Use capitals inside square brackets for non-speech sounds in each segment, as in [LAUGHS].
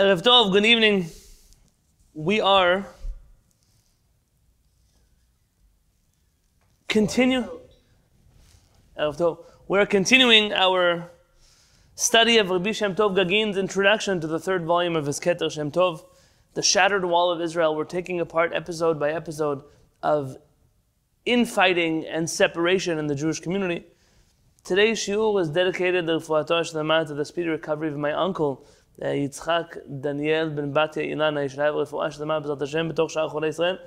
Erev Tov, good evening. We are continue. Erev Tov. We're continuing our study of Rabbi Shem Tov Gagin's introduction to the third volume of his Keter Shem Tov, The Shattered Wall of Israel. We're taking apart episode by episode of infighting and separation in the Jewish community. Today's shiur was dedicated to the speedy recovery of my uncle, יצחק דניאל בן בתיה אילנה, ישלב רפואה שלמה בעזרת השם בתוך שאר חולי ישראל,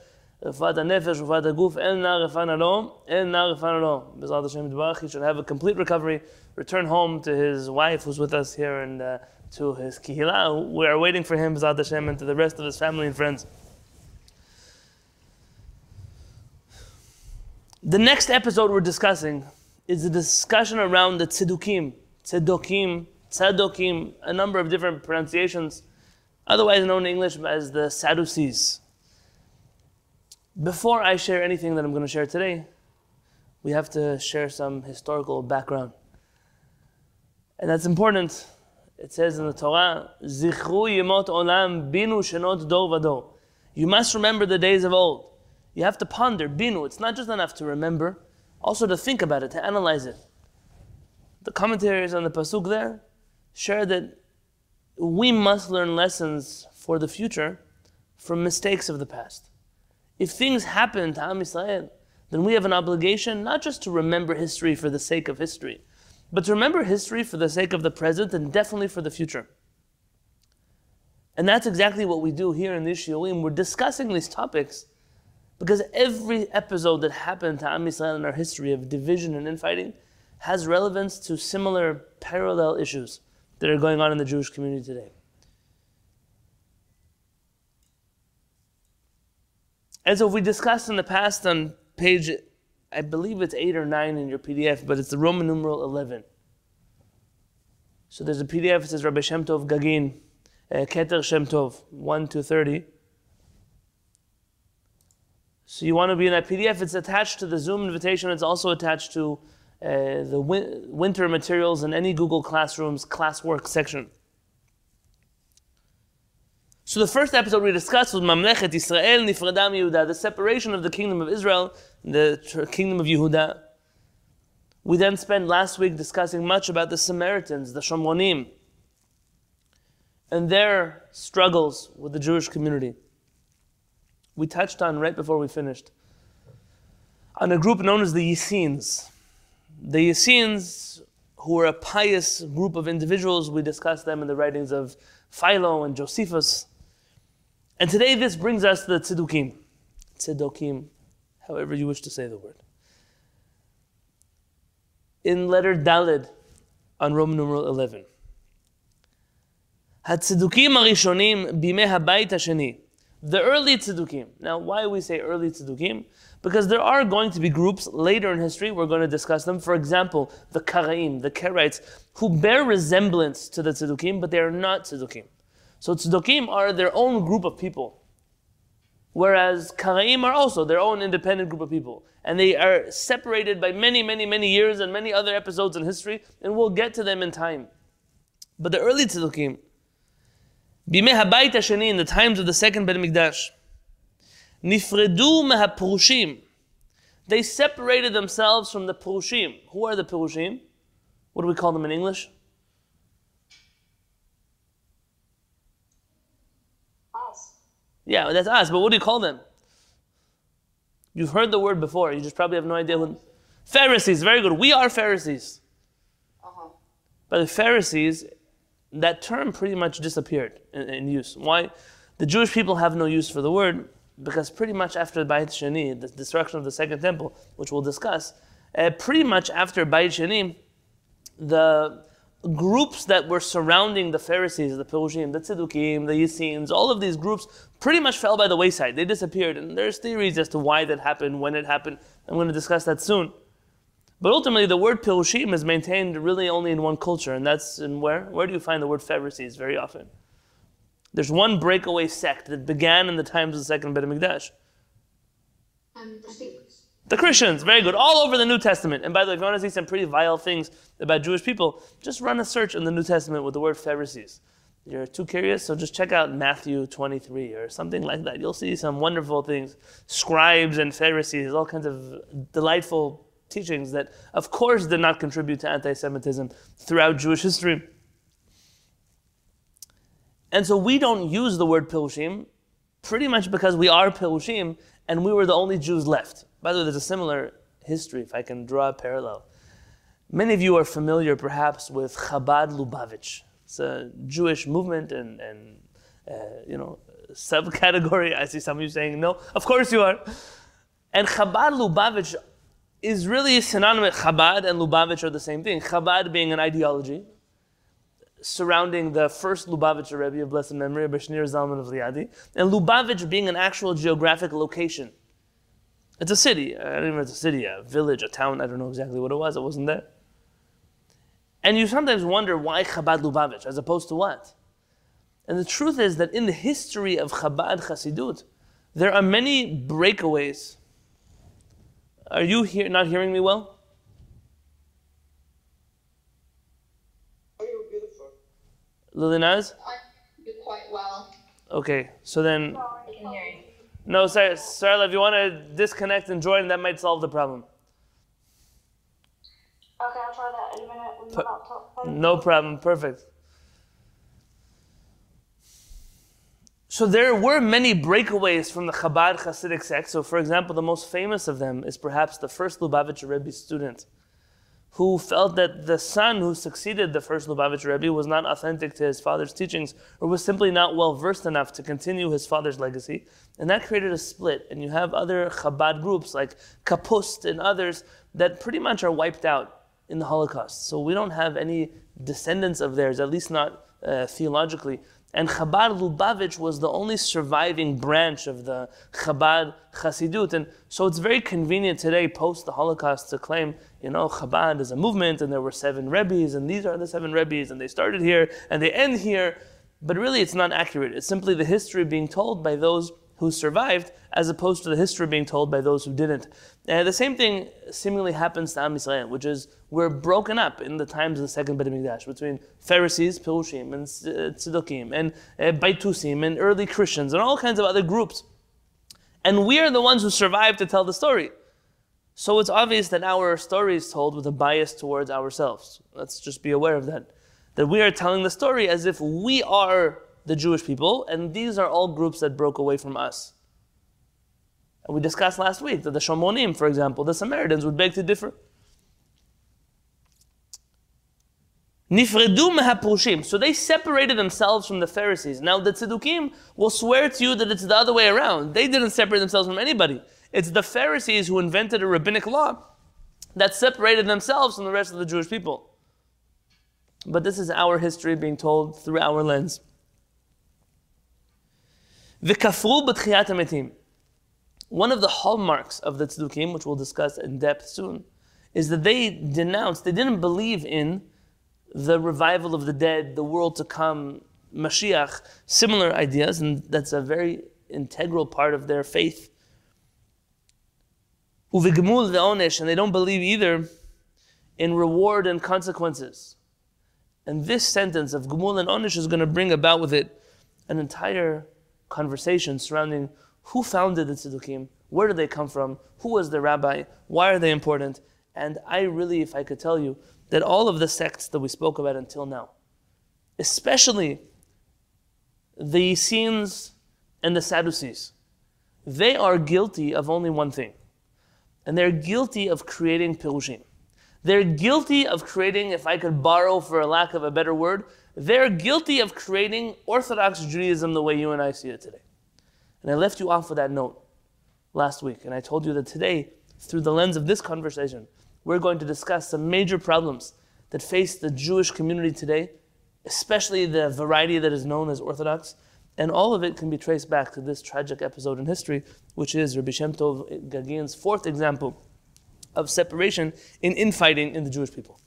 רפואת הנפש, רפואת הגוף, אין נא רפאנה לו, אין נא רפאנה לו. בעזרת השם יתברך, he should have a complete recovery, return home to his wife who's with us here and uh, to his kihila. We are waiting for him, בעזרת השם, and to the rest of his family and friends. The next episode we're discussing is a discussion around the tzedukim, tzedokim, Tzadokim, a number of different pronunciations, otherwise known in English as the Sadducees. Before I share anything that I'm going to share today, we have to share some historical background. And that's important. It says in the Torah, Zichru yemot olam binu shenot dor vador. You must remember the days of old. You have to ponder, binu. It's not just enough to remember, also to think about it, to analyze it. The commentaries on the Pasuk there share that we must learn lessons for the future from mistakes of the past. If things happen to Am Yisrael, then we have an obligation not just to remember history for the sake of history, but to remember history for the sake of the present and definitely for the future. And that's exactly what we do here in the shiurim. We're discussing these topics because every episode that happened to Am Yisrael in our history of division and infighting has relevance to similar parallel issues that are going on in the Jewish community today. And so we discussed in the past on page, I believe it's 8 or 9 in your PDF, but it's the Roman numeral 11. So there's a PDF that says Rabbi Shem Tov Gagin, uh, Keter Shem Tov, 1 to 30. So you want to be in that PDF, it's attached to the Zoom invitation, it's also attached to uh, the win- winter materials in any Google Classroom's classwork section. So the first episode we discussed was Mamlechet Israel Nifrada Yehuda, the separation of the kingdom of Israel, the kingdom of Yehuda. We then spent last week discussing much about the Samaritans, the Shomronim, and their struggles with the Jewish community. We touched on right before we finished on a group known as the Essenes the Essenes, who were a pious group of individuals, we discussed them in the writings of Philo and Josephus. And today this brings us to the Tzedukim. Tzedokim, however you wish to say the word. In letter Dalid on Roman numeral 11. Hatzedukim arishonim bime habayit hasheni. The early tzedukim. Now, why we say early tzedukim? Because there are going to be groups later in history, we're going to discuss them. For example, the Karaim, the Karaites, who bear resemblance to the Tzedukim, but they are not Tzedukim. So Tzedukim are their own group of people. Whereas Karaim are also their own independent group of people. And they are separated by many, many, many years and many other episodes in history, and we'll get to them in time. But the early Tzedukim, Bimeh Habayit in the times of the second Bet Mikdash, Nifredu mehapurushim. They separated themselves from the purushim. Who are the purushim? What do we call them in English? Us. Yeah, that's us. But what do you call them? You've heard the word before. You just probably have no idea who. Pharisees. Very good. We are Pharisees. Uh-huh. But the Pharisees, that term pretty much disappeared in, in use. Why? The Jewish people have no use for the word because pretty much after Bayit Sheni, the destruction of the second temple, which we'll discuss, uh, pretty much after Bayit Sheni, the groups that were surrounding the Pharisees, the Perushim, the Tzedukim, the Essenes, all of these groups pretty much fell by the wayside. They disappeared. And there's theories as to why that happened, when it happened. I'm going to discuss that soon. But ultimately, the word Perushim is maintained really only in one culture, and that's in where? Where do you find the word Pharisees very often? There's one breakaway sect that began in the times of the second Beit HaMikdash. Um, the Christians. The Christians, very good, all over the New Testament. And by the way, if you want to see some pretty vile things about Jewish people, just run a search in the New Testament with the word Pharisees. you're too curious, so just check out Matthew 23 or something like that. You'll see some wonderful things. Scribes and Pharisees, all kinds of delightful teachings that, of course, did not contribute to anti Semitism throughout Jewish history. And so we don't use the word Pirushim pretty much because we are Pirushim and we were the only Jews left. By the way, there's a similar history, if I can draw a parallel. Many of you are familiar perhaps with Chabad Lubavitch. It's a Jewish movement and, and uh, you know, subcategory. I see some of you saying no. Of course you are. And Chabad Lubavitch is really synonymous. Chabad and Lubavitch are the same thing. Chabad being an ideology surrounding the first Lubavitcher Rebbe of blessed memory, Shneur Zalman of Liadi, and Lubavitch being an actual geographic location. It's a city. I don't even know if it's a city, a village, a town. I don't know exactly what it was. I wasn't there. And you sometimes wonder why Chabad Lubavitch as opposed to what? And the truth is that in the history of Chabad Hasidut, there are many breakaways. Are you here, not hearing me well? Lilinaz? I do quite well. Okay, so then, I can hear you. no, Sarah, Sarah, if you want to disconnect and join, that might solve the problem. Okay, I'll try that in a minute with my laptop. No problem. Perfect. So there were many breakaways from the Chabad Hasidic sect. So, for example, the most famous of them is perhaps the first Lubavitcher Rebbe student, who felt that the son who succeeded the first Lubavitcher Rebbe was not authentic to his father's teachings, or was simply not well versed enough to continue his father's legacy, and that created a split. And you have other Chabad groups like Kapust and others that pretty much are wiped out in the Holocaust. So we don't have any descendants of theirs, at least not uh, theologically. And Chabad Lubavitch was the only surviving branch of the Chabad Hasidut. And so it's very convenient today, post the Holocaust, to claim, you know, Chabad is a movement and there were seven Rebbes and these are the seven Rebbes and they started here and they end here. But really, it's not accurate. It's simply the history being told by those who survived, as opposed to the history being told by those who didn't. And the same thing seemingly happens to Am Yisrael, which is we're broken up in the times of the second Beit Hamikdash between Pharisees, Pirushim, and Tzedukim, and uh, Baitusim, and early Christians, and all kinds of other groups. And we are the ones who survived to tell the story. So it's obvious that our story is told with a bias towards ourselves. Let's just be aware of that. That we are telling the story as if we are the Jewish people, and these are all groups that broke away from us. And we discussed last week that the Shomronim, for example, the Samaritans would beg to differ. Nifredu. So they separated themselves from the Pharisees. Now the Tzedukim will swear to you that it's the other way around. They didn't separate themselves from anybody. It's the Pharisees who invented a rabbinic law that separated themselves from the rest of the Jewish people. But this is our history being told through our lens. V'kafru b'tchiyat hametim. One of the hallmarks of the tzdukim, which we'll discuss in depth soon, is that they denounced, they didn't believe in the revival of the dead, the world to come, Mashiach, similar ideas, and that's a very integral part of their faith. Uvigmul ve'onesh, and they don't believe either in reward and consequences. And this sentence of Gmul and Onesh is going to bring about with it an entire conversation surrounding who founded the Tziddukim, where did they come from, who was the rabbi, why are they important, and I really, if I could tell you, that all of the sects that we spoke about until now, especially the Essenes and the Sadducees, they are guilty of only one thing, and they're guilty of creating Pirushim. They're guilty of creating, if I could borrow for a lack of a better word, they're guilty of creating Orthodox Judaism the way you and I see it today. And I left you off with that note last week, and I told you that today, through the lens of this conversation, we're going to discuss some major problems that face the Jewish community today, especially the variety that is known as Orthodox. And all of it can be traced back to this tragic episode in history, which is Rabbi Shem Tov Gagin's fourth example of separation in infighting in the Jewish people.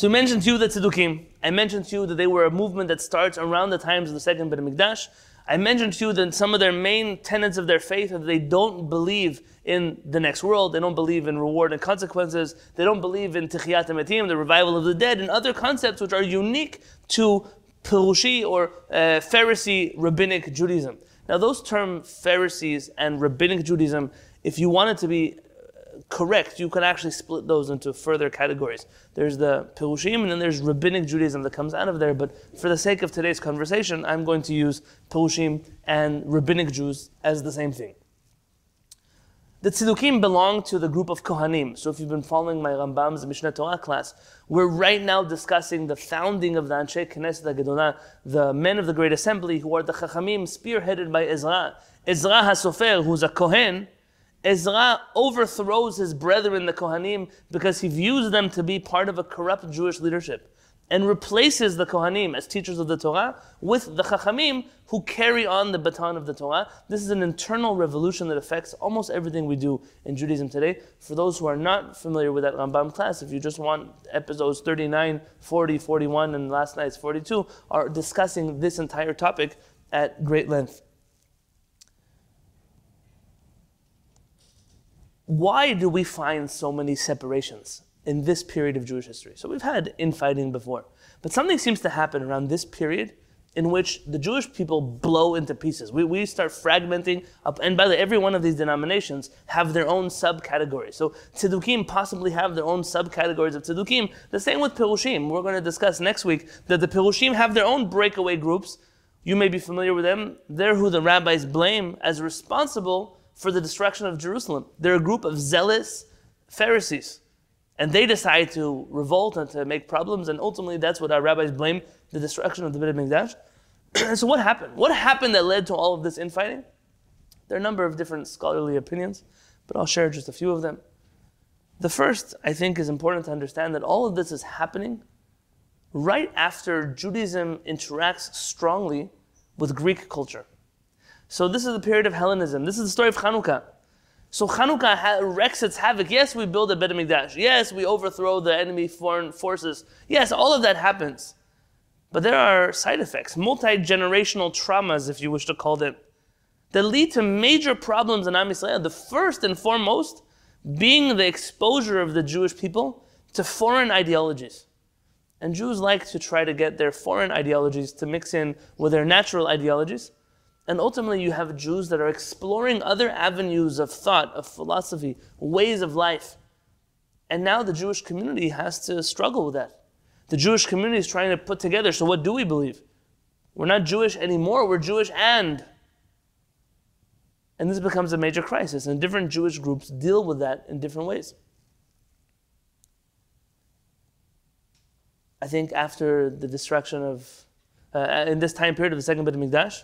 So we mentioned to you the Tziddukim. I mentioned to you that they were a movement that starts around the times of the second Beit Hamikdash. I mentioned to you that some of their main tenets of their faith are that they don't believe in the next world, they don't believe in reward and consequences, they don't believe in Tichiyat Metim, the revival of the dead, and other concepts which are unique to Pirushi or uh, Pharisee rabbinic Judaism. Now, those terms Pharisees and rabbinic Judaism, if you wanted to be correct, you can actually split those into further categories. There's the Pirushim, and then there's rabbinic Judaism that comes out of there. But for the sake of today's conversation, I'm going to use Pirushim and rabbinic Jews as the same thing. The Tzedukim belong to the group of Kohanim. So if you've been following my Rambam's Mishneh Torah class, we're right now discussing the founding of the Anshe Knesset HaGedolah, the men of the Great Assembly, who are the Chachamim spearheaded by Ezra. Ezra HaSofer, who's a Kohen, Ezra overthrows his brethren, the Kohanim, because he views them to be part of a corrupt Jewish leadership and replaces the Kohanim as teachers of the Torah with the Chachamim who carry on the baton of the Torah. This is an internal revolution that affects almost everything we do in Judaism today. For those who are not familiar with that Rambam class, if you just want episodes 39, 40, 41, and last night's 42, are discussing this entire topic at great length. Why do we find so many separations in this period of Jewish history? So we've had infighting before, but something seems to happen around this period in which the Jewish people blow into pieces. We, we start fragmenting up, and by the way, every one of these denominations have their own subcategories. So Tzedukim possibly have their own subcategories of Tzedukim. The same with Pirushim. We're going to discuss next week that the Pirushim have their own breakaway groups. You may be familiar with them. They're who the rabbis blame as responsible for the destruction of Jerusalem. They're a group of zealous Pharisees. And they decide to revolt and to make problems, and ultimately that's what our rabbis blame the destruction of the Beit HaMikdash. [CLEARS THROAT] so what happened? What happened that led to all of this infighting? There are a number of different scholarly opinions, but I'll share just a few of them. The first, I think, is important to understand that all of this is happening right after Judaism interacts strongly with Greek culture. So this is the period of Hellenism. This is the story of Hanukkah. So Hanukkah ha- wreaks its havoc. Yes, we build a Beit HaMikdash. Yes, we overthrow the enemy foreign forces. Yes, all of that happens. But there are side effects, multi-generational traumas, if you wish to call them, that lead to major problems in Am Yisrael. The first and foremost being the exposure of the Jewish people to foreign ideologies. And Jews like to try to get their foreign ideologies to mix in with their natural ideologies. And ultimately, you have Jews that are exploring other avenues of thought, of philosophy, ways of life. And now the Jewish community has to struggle with that. The Jewish community is trying to put together so, what do we believe? We're not Jewish anymore, we're Jewish and. And this becomes a major crisis, and different Jewish groups deal with that in different ways. I think after the destruction of, uh, in this time period of the second Beit HaMikdash,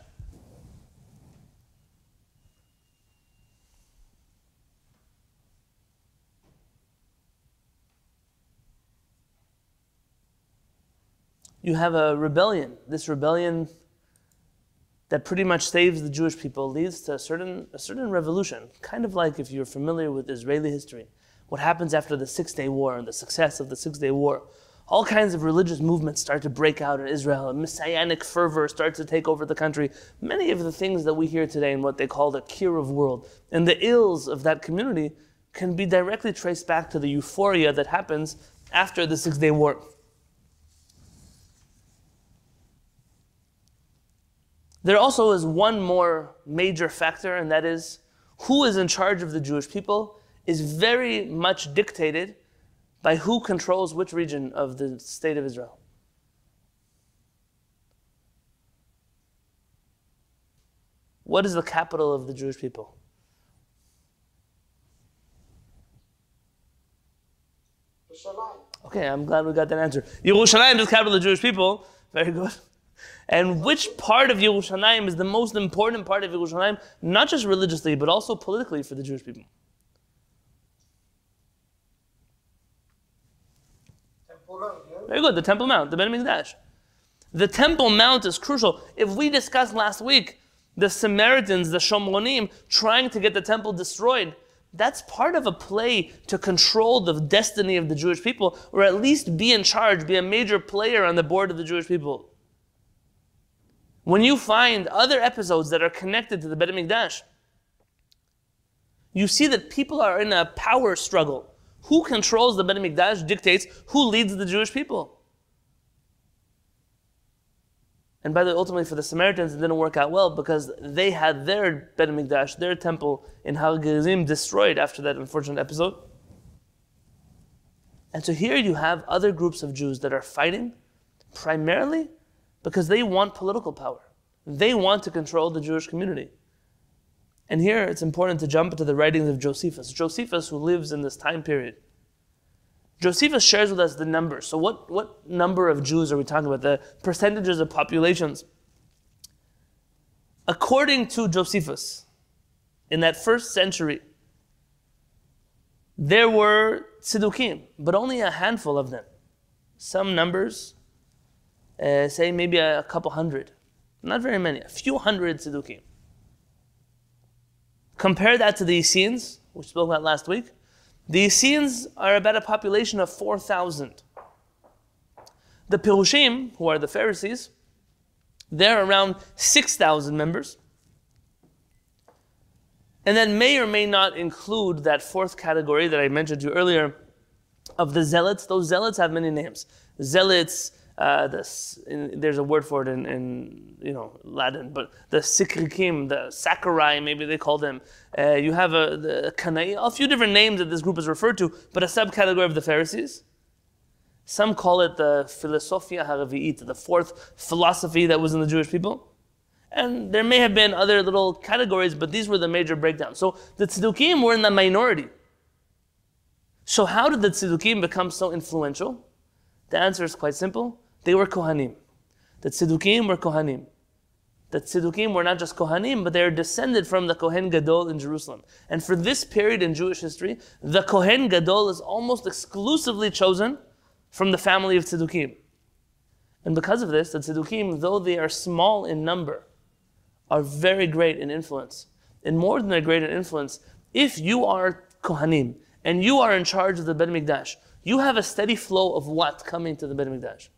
you have a rebellion. This rebellion that pretty much saves the Jewish people leads to a certain, a certain revolution, kind of like if you're familiar with Israeli history. What happens after the Six Day War and the success of the Six Day War? All kinds of religious movements start to break out in Israel. A messianic fervor starts to take over the country. Many of the things that we hear today in what they call the Kiruv world and the ills of that community can be directly traced back to the euphoria that happens after the Six Day War. There also is one more major factor, and that is who is in charge of the Jewish people is very much dictated by who controls which region of the state of Israel. What is the capital of the Jewish people? Okay, I'm glad we got that answer. Yerushalayim is the capital of the Jewish people. Very good. And which part of Yerushalayim is the most important part of Yerushalayim, not just religiously, but also politically for the Jewish people? Very good, the Temple Mount, the Beit HaMikdash. The Temple Mount is crucial. If we discussed last week the Samaritans, the Shomronim, trying to get the temple destroyed, that's part of a play to control the destiny of the Jewish people, or at least be in charge, be a major player on the board of the Jewish people. When you find other episodes that are connected to the Bet HaMikdash, you see that people are in a power struggle. Who controls the Bet HaMikdash dictates who leads the Jewish people. And by the way, ultimately for the Samaritans, it didn't work out well because they had their Bet HaMikdash, their temple in Har Gerizim destroyed after that unfortunate episode. And so here you have other groups of Jews that are fighting primarily because they want political power. They want to control the Jewish community. And here it's important to jump into the writings of Josephus. Josephus, who lives in this time period. Josephus shares with us the numbers. So, what, what number of Jews are we talking about? The percentages of populations. According to Josephus, in that first century, there were tzedukim, but only a handful of them. Some numbers uh, say maybe a, couple hundred. Not very many, a few hundred tzedukim. Compare that to the Essenes, which we spoke about last week. The Essenes are about a population of 4,000. The Pirushim, who are the Pharisees, they're around 6,000 members. And then may or may not include that fourth category that I mentioned to you earlier of the zealots. Those zealots have many names. Zealots, uh, the, in, there's a word for it in, in you know Latin, but the Sikrikim, the Sicarii, maybe they call them. Uh, you have a the Kanai, a few different names that this group is referred to, but a subcategory of the Pharisees. Some call it the Philosophia Haravi'it, the fourth philosophy that was in the Jewish people. And there may have been other little categories, but these were the major breakdowns. So the Tzedukim were in the minority. So how did the Tzedukim become so influential? The answer is quite simple they were Kohanim. That Tzedukim were Kohanim. That Tzedukim were not just Kohanim, but they are descended from the Kohen Gadol in Jerusalem. And for this period in Jewish history, the Kohen Gadol is almost exclusively chosen from the family of Tzedukim. And because of this, the Tzedukim, though they are small in number, are very great in influence. And more than they're great in influence, if you are Kohanim and you are in charge of the Bet Mikdash, you have a steady flow of what coming to the Bet Mikdash?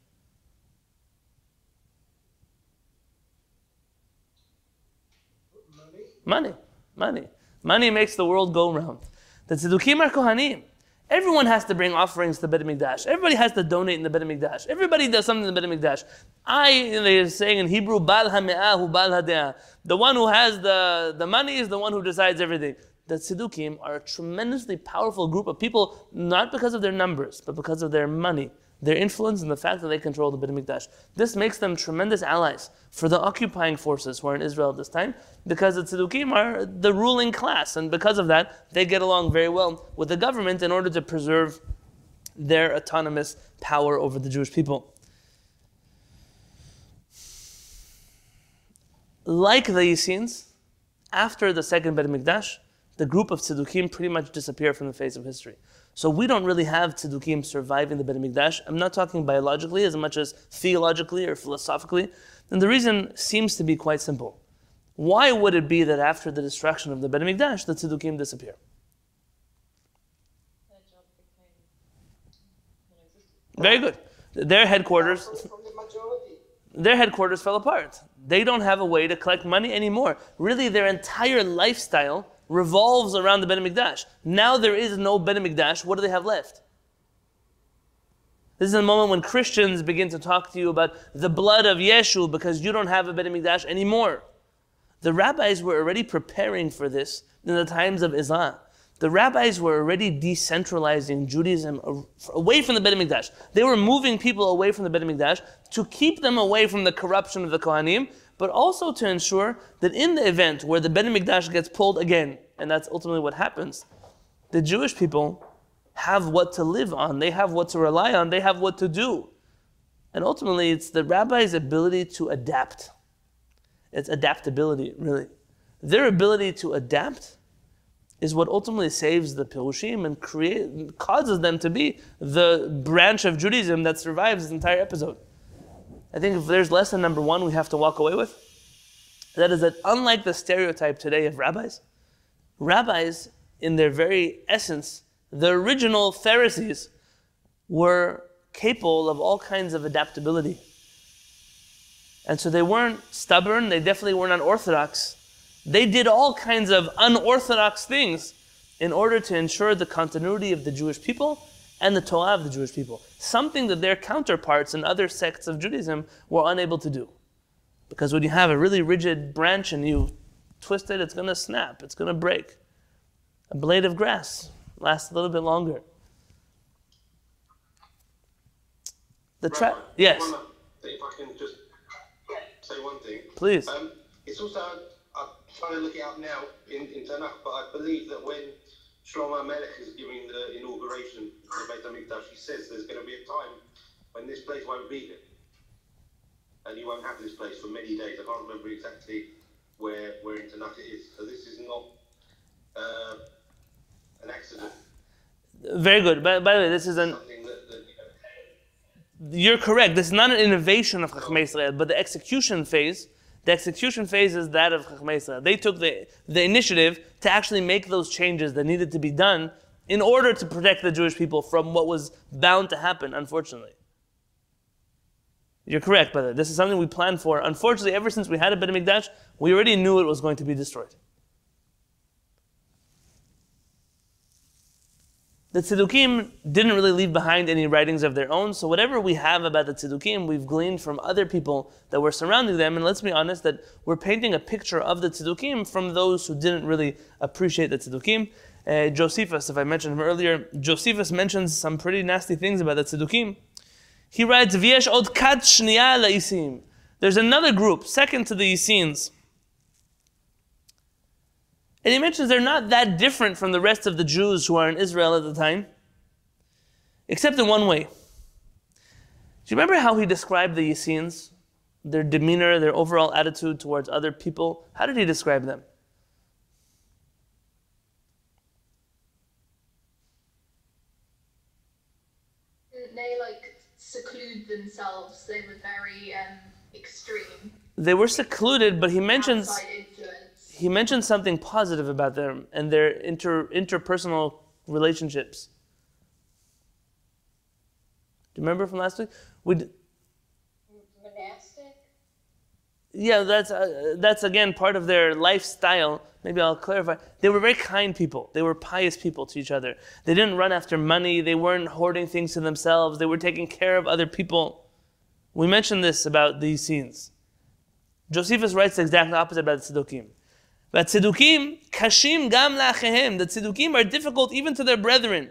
Money. Money. Money makes the world go round. The Tzedukim are Kohanim. Everyone has to bring offerings to the Bet Mikdash. Everybody has to donate in the Bet Mikdash. Everybody does something in the Bet Mikdash. I, they're saying in Hebrew, Bal HaMe'ah Bal HaDe'ah. The one who has the, the money is the one who decides everything. The Tzedukim are a tremendously powerful group of people, not because of their numbers, but because of their money their influence and the fact that they control the Beit HaMikdash. This makes them tremendous allies for the occupying forces who are in Israel at this time, because the Tzedukim are the ruling class, and because of that, they get along very well with the government in order to preserve their autonomous power over the Jewish people. Like the Essenes, after the second Beit HaMikdash, the group of Tzedukim pretty much disappear from the face of history. So we don't really have tzedukim surviving the Beit HaMikdash. I'm not talking biologically as much as theologically or philosophically. And the reason seems to be quite simple. Why would it be that after the destruction of the Beit HaMikdash, the tzedukim disappear? Very good. Their headquarters, their headquarters fell apart. They don't have a way to collect money anymore. Really, their entire lifestyle revolves around the Bet HaMikdash. Now there is no Bet HaMikdash. What do they have left? This is a moment when Christians begin to talk to you about the blood of Yeshu because you don't have a Bet HaMikdash anymore. The rabbis were already preparing for this in the times of Islam. The rabbis were already decentralizing Judaism away from the Bet HaMikdash. They were moving people away from the Bet HaMikdash to keep them away from the corruption of the Kohanim but also to ensure that in the event where the Bet Mikdash gets pulled again, and that's ultimately what happens, the Jewish people have what to live on, they have what to rely on, they have what to do. And ultimately, it's the rabbi's ability to adapt. It's adaptability, really. Their ability to adapt is what ultimately saves the Pirushim and create, causes them to be the branch of Judaism that survives this entire episode. I think if there's lesson number one we have to walk away with, that is that unlike the stereotype today of rabbis, rabbis, in their very essence, the original Pharisees, were capable of all kinds of adaptability. And so they weren't stubborn, they definitely weren't unorthodox. They did all kinds of unorthodox things in order to ensure the continuity of the Jewish people and the Torah of the Jewish people. Something that their counterparts in other sects of Judaism were unable to do. Because when you have a really rigid branch and you twist it, it's going to snap, it's going to break. A blade of grass lasts a little bit longer. The trap, yes, one, If I can just say one thing. please. Um, it's also, I'm trying to look it up now in, in Tanakh, but I believe that when Shlomo Melech is giving the inauguration of the Beit HaMikdash, he says there's going to be a time when this place won't be here. And you won't have this place for many days. I can't remember exactly where, where in Tanakh it is. So this is not uh, an accident. Very good. By, by the way, this is an that, that you know, you're correct. This is not an innovation of Chachmei Israel, but the execution phase, the execution phase is that of Chachmei Israel. They took the, the initiative to actually make those changes that needed to be done in order to protect the Jewish people from what was bound to happen, unfortunately. You're correct, brother. This is something we planned for. Unfortunately, ever since we had a Beit HaMikdash, we already knew it was going to be destroyed. The Tziddukim didn't really leave behind any writings of their own, so whatever we have about the Tziddukim, we've gleaned from other people that were surrounding them, and let's be honest that we're painting a picture of the Tziddukim from those who didn't really appreciate the Tziddukim. Uh, Josephus, if I mentioned him earlier, Josephus mentions some pretty nasty things about the Tziddukim. He writes. There's another group, second to the Essenes. And he mentions they're not that different from the rest of the Jews who are in Israel at the time, except in one way. Do you remember how he described the Essenes? Their demeanor, their overall attitude towards other people? How did he describe them? They like seclude themselves. They were very um, extreme. They were secluded, but he mentions outside. He mentions something positive about them and their inter, interpersonal relationships. Do you remember from last week? We d- Monastic? yeah, that's uh, that's again part of their lifestyle. Maybe I'll clarify. They were very kind people. They were pious people to each other. They didn't run after money. They weren't hoarding things to themselves. They were taking care of other people. We mentioned this about the Essenes. Josephus writes the exact opposite about the tzedukim. והצדוקים קשים גם לאחיהם. The צדוקים are difficult even to their brethren.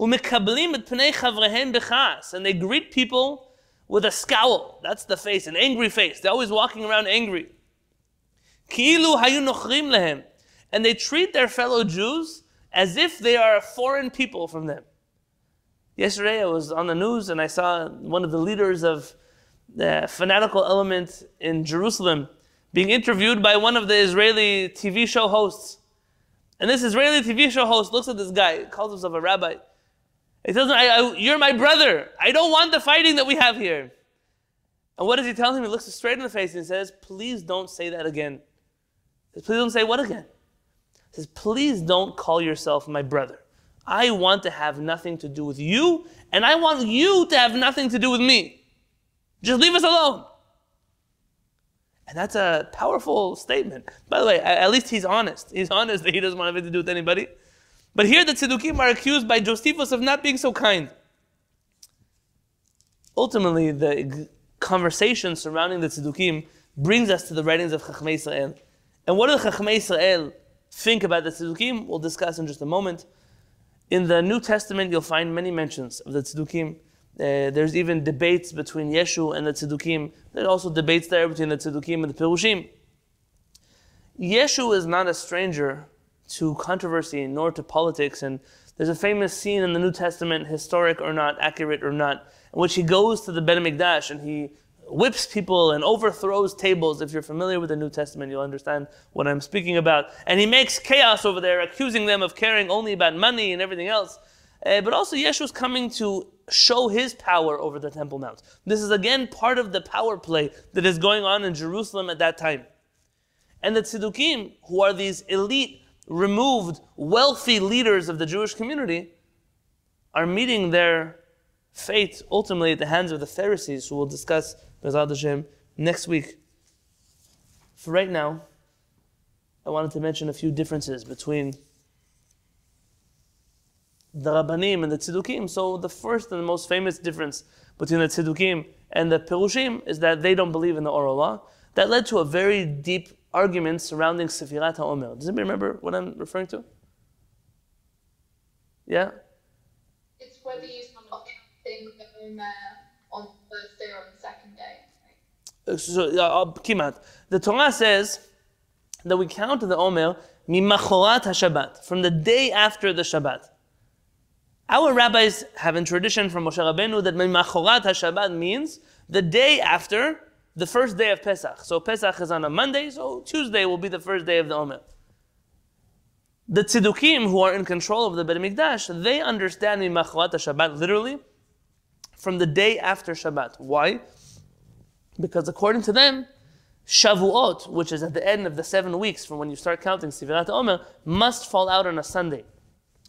ומקבלים את פני חבריהם בכעס. And they greet people with a scowl. That's the face, an angry face. They're always walking around angry. כאילו היו נוכרים להם. And they treat their fellow Jews as if they are a foreign people from them. Yesterday I was on the news and I saw one of the leaders of the fanatical element in Jerusalem being interviewed by one of the Israeli TV show hosts. And this Israeli TV show host looks at this guy, calls himself a rabbi. He tells him, I, I, You're my brother. I don't want the fighting that we have here. And what does he tell him? He looks him straight in the face and he says, Please don't say that again. Says, Please don't say what again? He says, Please don't call yourself my brother. I want to have nothing to do with you, and I want you to have nothing to do with me. Just leave us alone. And that's a powerful statement. By the way, at least he's honest. He's honest that he doesn't want anything to do with anybody. But here the Tziddukim are accused by Josephus of not being so kind. Ultimately, the conversation surrounding the Tziddukim brings us to the writings of Chachmei Israel. And what do the Chachmei Israel think about the Tziddukim? We'll discuss in just a moment. In the New Testament, you'll find many mentions of the Tziddukim. Uh, there's even debates between Yeshu and the Tzedukim. There's also debates there between the Tzedukim and the Pirushim. Yeshu is not a stranger to controversy nor to politics. And there's a famous scene in the New Testament, historic or not, accurate or not, in which he goes to the Bet HaMikdash and he whips people and overthrows tables. If you're familiar with the New Testament, you'll understand what I'm speaking about. And he makes chaos over there, accusing them of caring only about money and everything else. Uh, but also, Yeshua's coming to show his power over the Temple Mount. This is again part of the power play that is going on in Jerusalem at that time. And the Tziddukim, who are these elite, removed, wealthy leaders of the Jewish community, are meeting their fate ultimately at the hands of the Pharisees, who we'll discuss Bezat Hashem next week. For right now, I wanted to mention a few differences between the Rabbanim and the Tzedukim. So the first and the most famous difference between the Tzedukim and the Perushim is that they don't believe in the oral law. That led to a very deep argument surrounding Sefirat HaOmer. Does anybody remember what I'm referring to? Yeah? It's whether you start counting the Omer on the first day or on the second day. Uh, So, uh, uh, kimat. The Torah says that we count the Omer mimachorat HaShabbat, from the day after the Shabbat. Our rabbis have in tradition from Moshe Rabbeinu that mimachorat HaShabbat means the day after the first day of Pesach. So Pesach is on a Monday, so Tuesday will be the first day of the Omer. The Tzedukim, who are in control of the Bet HaMikdash, they understand mimachorat HaShabbat literally from the day after Shabbat. Why? Because according to them, Shavuot, which is at the end of the seven weeks from when you start counting Sefirat Omer, must fall out on a Sunday.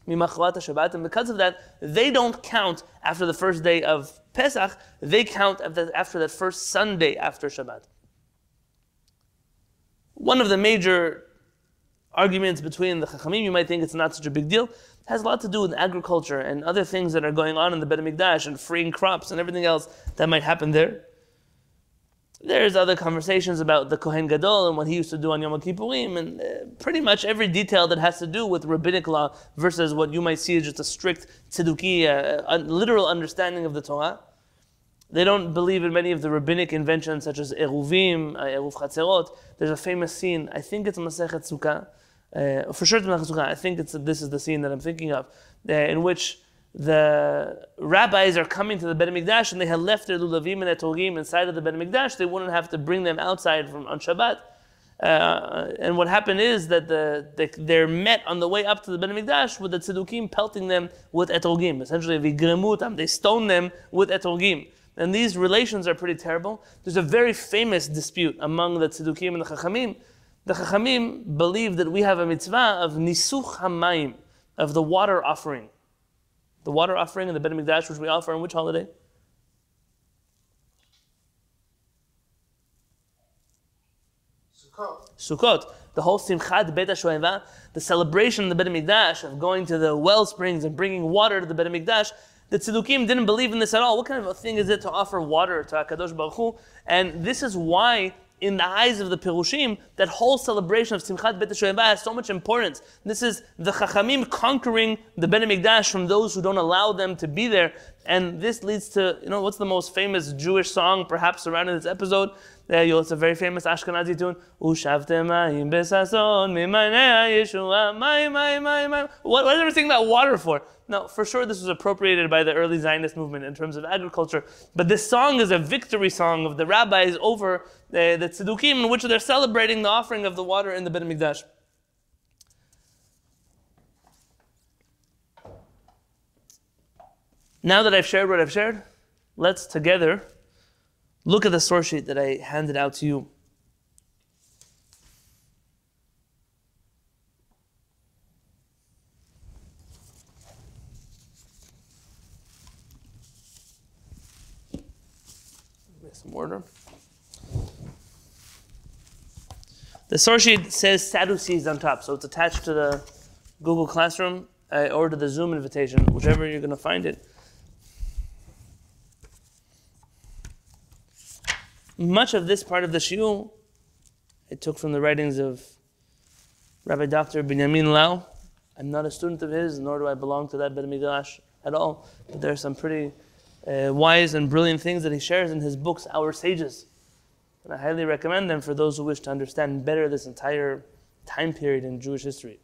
Mimachrat Shabbat, and because of that, they don't count after the first day of Pesach, they count after, that first Sunday after Shabbat. One of the major arguments between the Chachamim, you might think it's not such a big deal, has a lot to do with agriculture and other things that are going on in the Bet HaMikdash and freeing crops and everything else that might happen there. There's other conversations about the Kohen Gadol and what he used to do on Yom Kippurim, and uh, pretty much every detail that has to do with rabbinic law versus what you might see as just a strict tzedukah, uh, a literal understanding of the Torah. They don't believe in many of the rabbinic inventions such as Eruvim, uh, Eruv Chatzerot. There's a famous scene, I think it's Masechet Sukkah, uh, for sure it's Masechet Sukkah, I think it's, this is the scene that I'm thinking of, uh, in which the rabbis are coming to the Bet HaMikdash and they had left their lulavim and their torgim inside of the Bet HaMikdash, they wouldn't have to bring them outside from on Shabbat. Uh, and what happened is that the, the, they're met on the way up to the Bet HaMikdash with the tzedukim pelting them with etrogim. Essentially, vigremutam, they stone them with etrogim. And these relations are pretty terrible. There's a very famous dispute among the tzedukim and the chachamim. The chachamim believe that we have a mitzvah of nisuch hamayim, of the water offering. The water offering and the Bet HaMikdash, which we offer on which holiday? Sukkot. Sukkot. The whole Simchat Bet HaShoeva, the celebration in the Bet HaMikdash of going to the well springs and bringing water to the Bet HaMikdash, the Tzedukim didn't believe in this at all. What kind of a thing is it to offer water to HaKadosh Baruch Hu? And this is why in the eyes of the Pirushim, that whole celebration of Simchat Bet HaShoeva has so much importance. This is the Chachamim conquering the Bet HaMikdash from those who don't allow them to be there. And this leads to, you know, what's the most famous Jewish song perhaps surrounding this episode? Uh, you it's a very famous Ashkenazi tune. What, what we singing about water for? Now, for sure, this was appropriated by the early Zionist movement in terms of agriculture. But this song is a victory song of the rabbis over the, the tzeddukim, in which they're celebrating the offering of the water in the Bet HaMikdash. Now that I've shared what I've shared, let's together look at the source sheet that I handed out to you. Some order. The source sheet says Sadducees on top, so it's attached to the Google Classroom uh, or to the Zoom invitation, whichever you're going to find it. Much of this part of the shiur I took from the writings of Rabbi Dr. Binyamin Lau. I'm not a student of his, nor do I belong to that Bet Midrash at all. But there are some pretty uh, wise and brilliant things that he shares in his books, Our Sages. And I highly recommend them for those who wish to understand better this entire time period in Jewish history.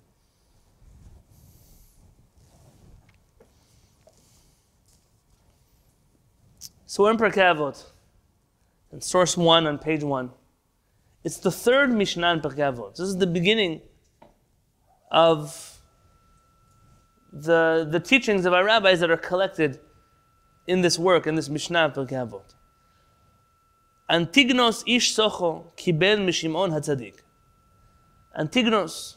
So in Pirkei and source one on page one. It's the third Mishnah in Pirkei Avot. This is the beginning of the, the teachings of our rabbis that are collected in this work, in this Mishnah of Antignos ish socho kibel mishimon hatzadik. Antignos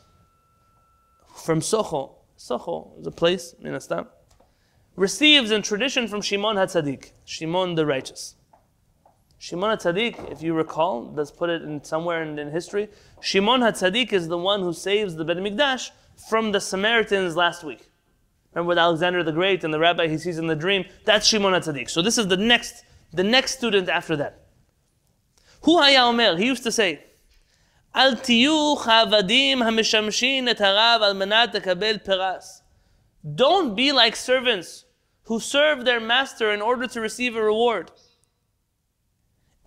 from Socho, Socho is a place, minastam, receives in tradition from Shimon Hatzadik, Shimon the righteous. Shimon HaTzadik, if you recall, let's put it in somewhere in, in history. Shimon HaTzadik is the one who saves the Beit HaMikdash from the Samaritans last week. Remember with Alexander the Great and the rabbi he sees in the dream? That's Shimon HaTzadik. So this is the next, the next student after that. Hu haya omer, he used to say, אל תהיו כעבדים המשמשין את הרב על מנת לקבל פרס. Don't be like servants who serve their master in order to receive a reward.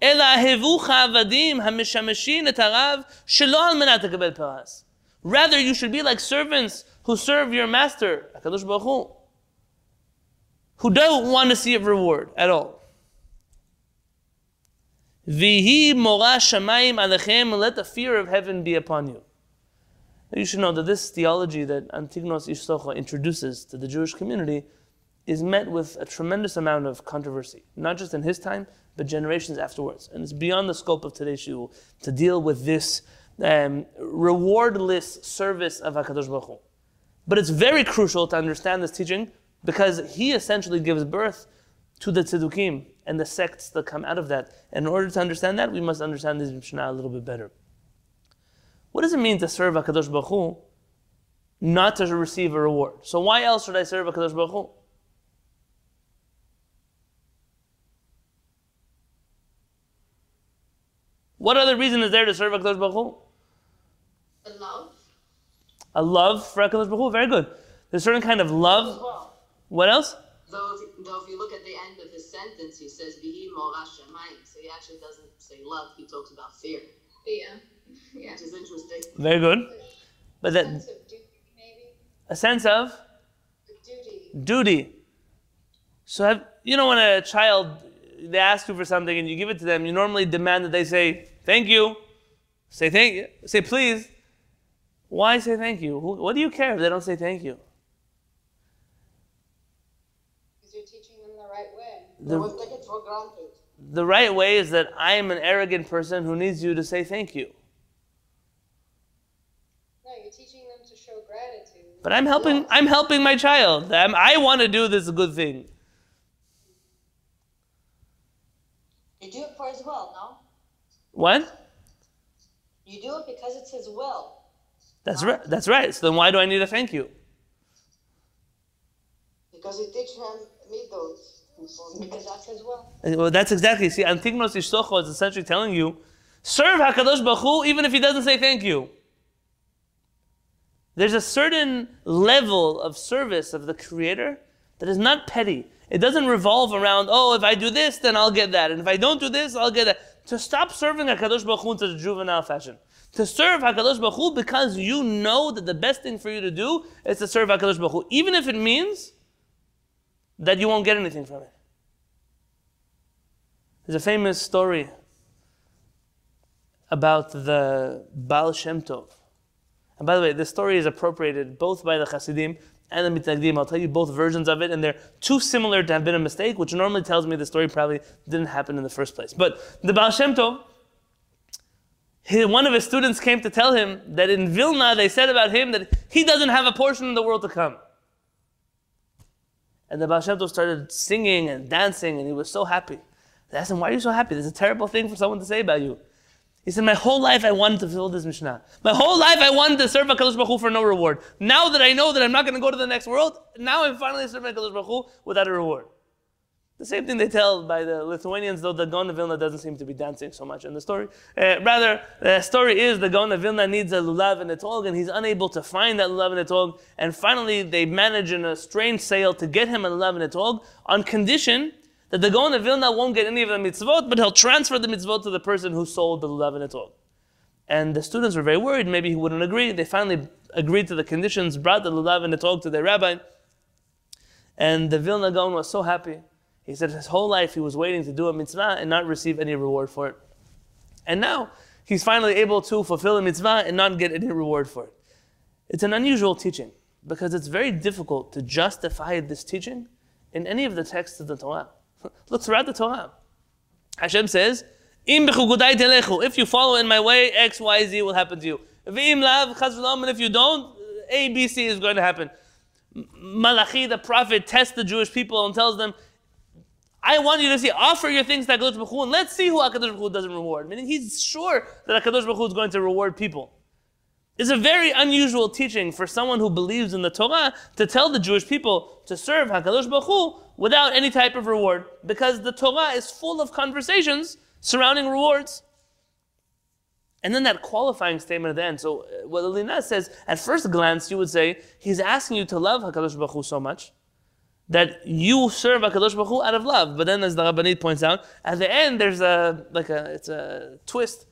אלא הבו כעבדים המשמשין את הרב שלא על מנת לקבל פרס. Rather, you should be like servants who serve your master, HaKadosh Baruch Hu, who don't want to see a reward at all. Vihi mora shamayim alechem, let the fear of heaven be upon you. You should know that this theology that Antignos Ishtocha introduces to the Jewish community is met with a tremendous amount of controversy, not just in his time, but generations afterwards. And it's beyond the scope of today's shiur to deal with this um, rewardless service of HaKadosh Baruch Hu. But it's very crucial to understand this teaching because he essentially gives birth to the tzedukim and the sects that come out of that. And in order to understand that, we must understand this Mishnah a little bit better. What does it mean to serve HaKadosh Baruch Hu, not to receive a reward? So why else should I serve HaKadosh Baruch Hu? What other reason is there to serve HaKadosh Baruch Hu? The love. A love for HaKadosh Baruch Hu? Very good. There's a certain kind of love. What else? if, though if you look at the end of his sentence, he says "Vihi mora shemayim," so he actually doesn't say love. He talks about fear, Yeah. Yeah. which is interesting. Very good. But that Sense duty, a sense of duty. duty. So have you know when a child they ask you for something and you give it to them, you normally demand that they say thank you, say thank you, say please. Why say thank you? What do you care if they don't say thank you? Because you're teaching them the right way. They The, would take it for granted. the right way is that I am an arrogant person who needs you to say thank you. No, you're teaching them to show gratitude. But I'm helping. I'm helping my child. I'm, I want to do this good thing. You do it for his will, no? What? You do it because it's his will. That's right. That's right. So then, why do I need a thank you? Because he teaches him midos. Will. Uh, well, that's exactly. See, Antignos Ishtocho is essentially telling you, serve Hakadosh Baruch Hu even if he doesn't say thank you. There's a certain level of service of the Creator that is not petty. It doesn't revolve around, oh, if I do this, then I'll get that, and if I don't do this, I'll get that. To stop serving Hakadosh Baruch Hu in such a juvenile fashion. To serve Hakadosh Baruch Hu because you know that the best thing for you to do is to serve Hakadosh Baruch Hu, even if it means that you won't get anything from it. There's a famous story about the Baal Shem Tov. And by the way, this story is appropriated both by the Hasidim and the Mitnagdim. I'll tell you both versions of it, and they're too similar to have been a mistake, which normally tells me the story probably didn't happen in the first place. But the Baal Shem Tov, he- one of his students came to tell him that in Vilna they said about him that he doesn't have a portion in the world to come. And the Baal Shem Tov started singing and dancing, and he was so happy. They asked him, Why are you so happy? This is a terrible thing for someone to say about you. He said, My whole life I wanted to fulfill this Mishnah. My whole life I wanted to serve HaKadosh Baruch Hu for no reward. Now that I know that I'm not going to go to the next world, now I'm finally serving HaKadosh Baruch Hu without a reward. The same thing they tell by the Lithuanians, though the Gaon of Vilna doesn't seem to be dancing so much in the story. Uh, rather, the story is the Gaon of Vilna needs a lulav and etrog, and he's unable to find that lulav and etrog. And finally, they manage in a strange sale to get him a lulav and etrog on condition that the Gaon of Vilna won't get any of the mitzvot, but he'll transfer the mitzvot to the person who sold the lulav and etrog. And the students were very worried, maybe he wouldn't agree. They finally agreed to the conditions, brought the lulav and the tog to their rabbi. And the Vilna Gaon was so happy. He said his whole life he was waiting to do a mitzvah and not receive any reward for it. And now he's finally able to fulfill a mitzvah and not get any reward for it. It's an unusual teaching because it's very difficult to justify this teaching in any of the texts of the Torah. [LAUGHS] Look throughout the Torah. Hashem says. If you follow in my way, X, Y, Z will happen to you. And if you don't, A, B, C is going to happen. Malachi, the prophet, tests the Jewish people and tells them, I want you to see, offer your things to HaKadosh Baruch Hu, and let's see who HaKadosh Baruch Hu doesn't reward. Meaning he's sure that HaKadosh Baruch Hu is going to reward people. It's a very unusual teaching for someone who believes in the Torah to tell the Jewish people to serve HaKadosh Baruch Hu without any type of reward, because the Torah is full of conversations surrounding rewards. And then that qualifying statement at the end. So uh, what Alina says, at first glance, you would say, he's asking you to love HaKadosh Baruch Hu so much that you serve HaKadosh Baruch Hu out of love. But then as the Rabbanit points out, at the end there's a, like a, it's a twist.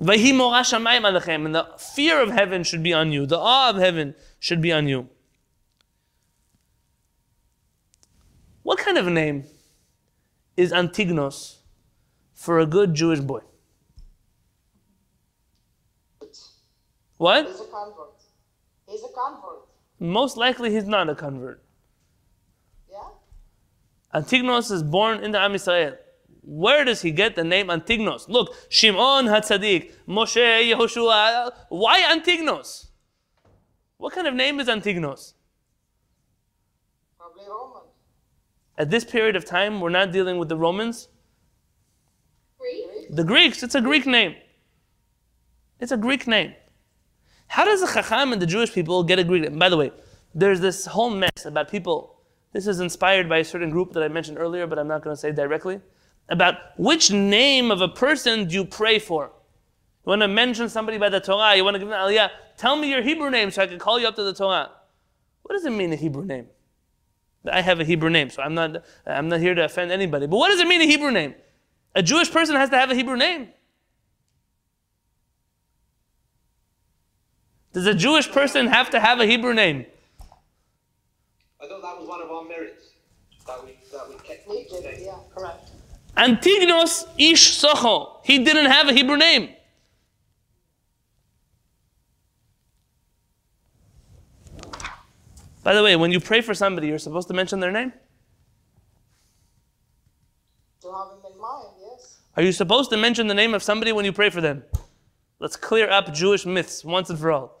Vayhi mora shamayim alechem. And the fear of heaven should be on you. The awe of heaven should be on you. What kind of a name is Antignos for a good Jewish boy? What? He's a convert. He's a convert. Most likely he's not a convert. Yeah? Antignos is born in the Am Yisrael. Where does he get the name Antignos? Look, Shimon HaTzadik, Moshe, Yehoshua. Why Antignos? What kind of name is Antignos? Probably Roman. At this period of time, we're not dealing with the Romans. Greek. The Greeks, it's a Greek name. It's a Greek name. How does the Chacham and the Jewish people get a Greek name? By the way, there's this whole mess about people. This is inspired by a certain group that I mentioned earlier, but I'm not going to say directly. About which name of a person do you pray for? You want to mention somebody by the Torah, you want to give them aliyah, tell me your Hebrew name so I can call you up to the Torah. What does it mean, a Hebrew name? I have a Hebrew name, so I'm not, I'm not here to offend anybody. But what does it mean, a Hebrew name? A Jewish person has to have a Hebrew name. Does a Jewish person have to have a Hebrew name? I thought that was one of our merits that we that we kept. He did yeah, correct. Antignos ish socho. He didn't have a Hebrew name. By the way, when you pray for somebody, you're supposed to mention their name? To have him in mind, yes. Are you supposed to mention the name of somebody when you pray for them? Let's clear up Jewish myths once and for all.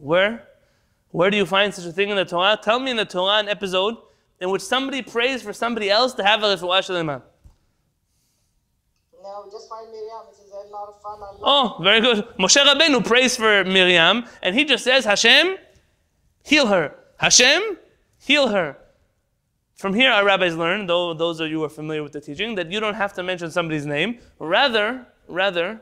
Where? Where do you find such a thing in the Torah? Tell me in the Torah an episode in which somebody prays for somebody else to have a refuah shalema. No, just find Miriam. Says, a lot of fun. Oh, very good. Moshe Rabbeinu prays for Miriam, and he just says, Hashem, heal her. Hashem, heal her. From here, our rabbis learn, though those of you who are familiar with the teaching, that you don't have to mention somebody's name. Rather, rather,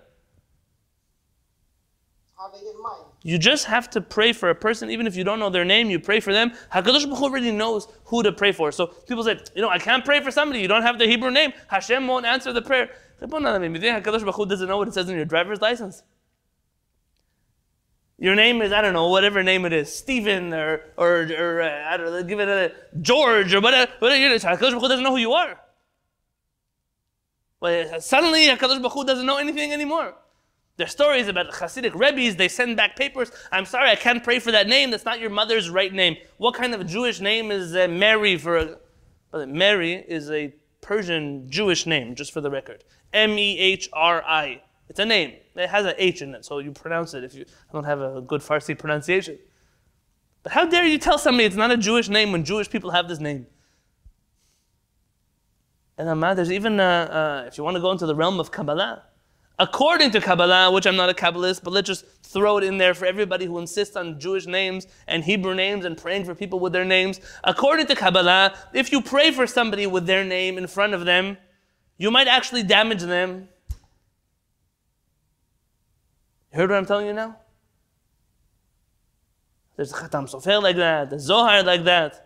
have it in mind. You just have to pray for a person, even if you don't know their name. You pray for them. Hakadosh Baruch Hu already knows who to pray for. So people say, you know, I can't pray for somebody. You don't have the Hebrew name. Hashem won't answer the prayer. Hakadosh Baruch Hu doesn't know what it says in your driver's license. Your name is I don't know whatever name it is, Stephen or or, or uh, I don't know, give it a George or whatever. Hakadosh Baruch Hu doesn't know who you are. But suddenly Hakadosh Baruch Hu doesn't know anything anymore. There are stories about Hasidic rebbes. They send back papers. I'm sorry, I can't pray for that name. That's not your mother's right name. What kind of Jewish name is uh, Mary for? A, Mary is a Persian Jewish name, just for the record. M E H R I. It's a name. It has an H in it, so you pronounce it if you don't have a good Farsi pronunciation. But how dare you tell somebody it's not a Jewish name when Jewish people have this name? And Amad, there's even, uh, uh, if you want to go into the realm of Kabbalah, according to Kabbalah, which I'm not a Kabbalist, but let's just throw it in there for everybody who insists on Jewish names and Hebrew names and praying for people with their names. According to Kabbalah, if you pray for somebody with their name in front of them, you might actually damage them. You heard what I'm telling you now? There's a Khatam Sofer like that, the Zohar like that.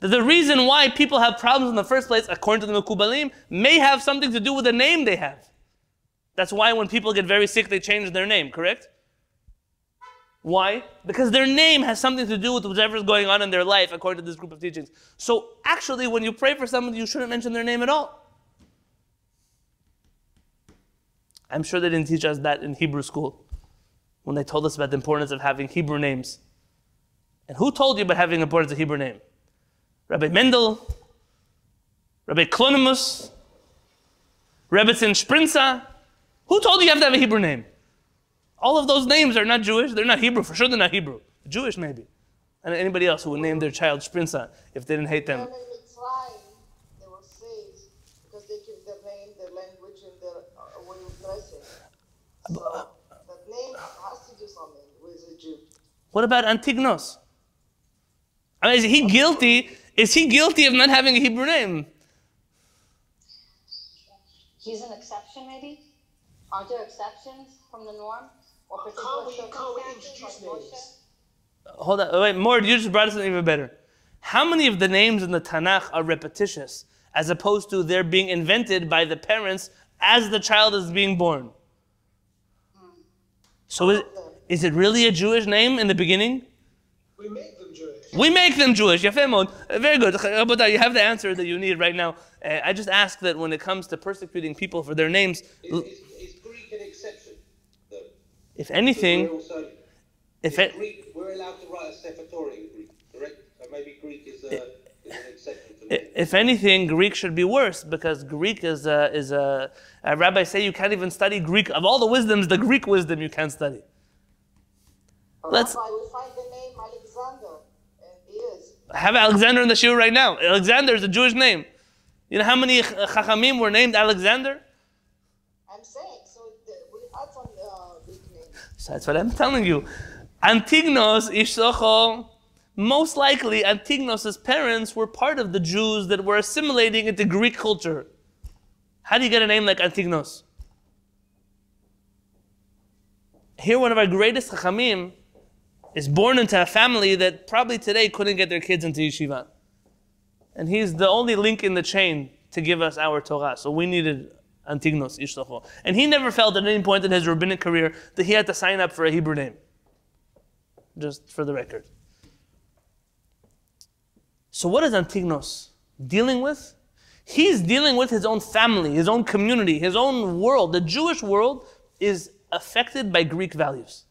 The reason why people have problems in the first place, according to the Mekubalim, may have something to do with the name they have. That's why when people get very sick, they change their name, correct? Why? Because their name has something to do with whatever's going on in their life, according to this group of teachings. So actually, when you pray for someone, you shouldn't mention their name at all. I'm sure they didn't teach us that in Hebrew school when they told us about the importance of having Hebrew names. And who told you about having the importance of a Hebrew name? Rabbi Mendel, Rabbi Klonimus, Rebbetzin Sprinza. Who told you you have to have a Hebrew name? All of those names are not Jewish. They're not Hebrew. For sure they're not Hebrew. Jewish maybe. And anybody else who would name their child Sprinza if they didn't hate them. And in Mitzrayim, they were saved because they give their name, their language, and their uh, way of dressing. So that name has to do something with a Jew. What about Antignos? I mean, is he guilty? Is he guilty of not having a Hebrew name? He's an exception, maybe? Aren't there exceptions from the norm? Or Can't particular we, can't we circumstances introduce like Moshe? names? Hold on, wait, more. You just brought us something even better. How many of the names in the Tanakh are repetitious, as opposed to they're being invented by the parents as the child is being born? So is, is it really a Jewish name in the beginning? We make them Jewish. We make them Jewish. Yafeh. Very good. Rabotai, You have the answer that you need right now. Uh, I just ask that when it comes to persecuting people for their names, Is, l- is, is Greek an exception? Though? If anything, also, if it, Greek, we're allowed to write a Sefer Torah in Greek, correct? So maybe Greek is, uh, a, is an exception to I- If anything, Greek should be worse because Greek is uh, uh, a, is a, a rabbis say you can't even study Greek. Of all the wisdoms, the Greek wisdom you can't study. Let's Rabbi, we find the name Alexander, and he is. have Alexander in the shiur right now. Alexander is a Jewish name. You know how many ch- chachamim were named Alexander? I'm saying, so the, we had some uh, Greek names. So that's what I'm telling you. Antignos Ishtocho, most likely Antignos' parents were part of the Jews that were assimilating into Greek culture. How do you get a name like Antignos? Here, one of our greatest chachamim is born into a family that probably today couldn't get their kids into yeshiva. And he's the only link in the chain to give us our Torah. So we needed Antignos. And he never felt at any point in his rabbinic career that he had to sign up for a Hebrew name. Just for the record. So what is Antignos dealing with? He's dealing with his own family, his own community, his own world. The Jewish world is affected by Greek values.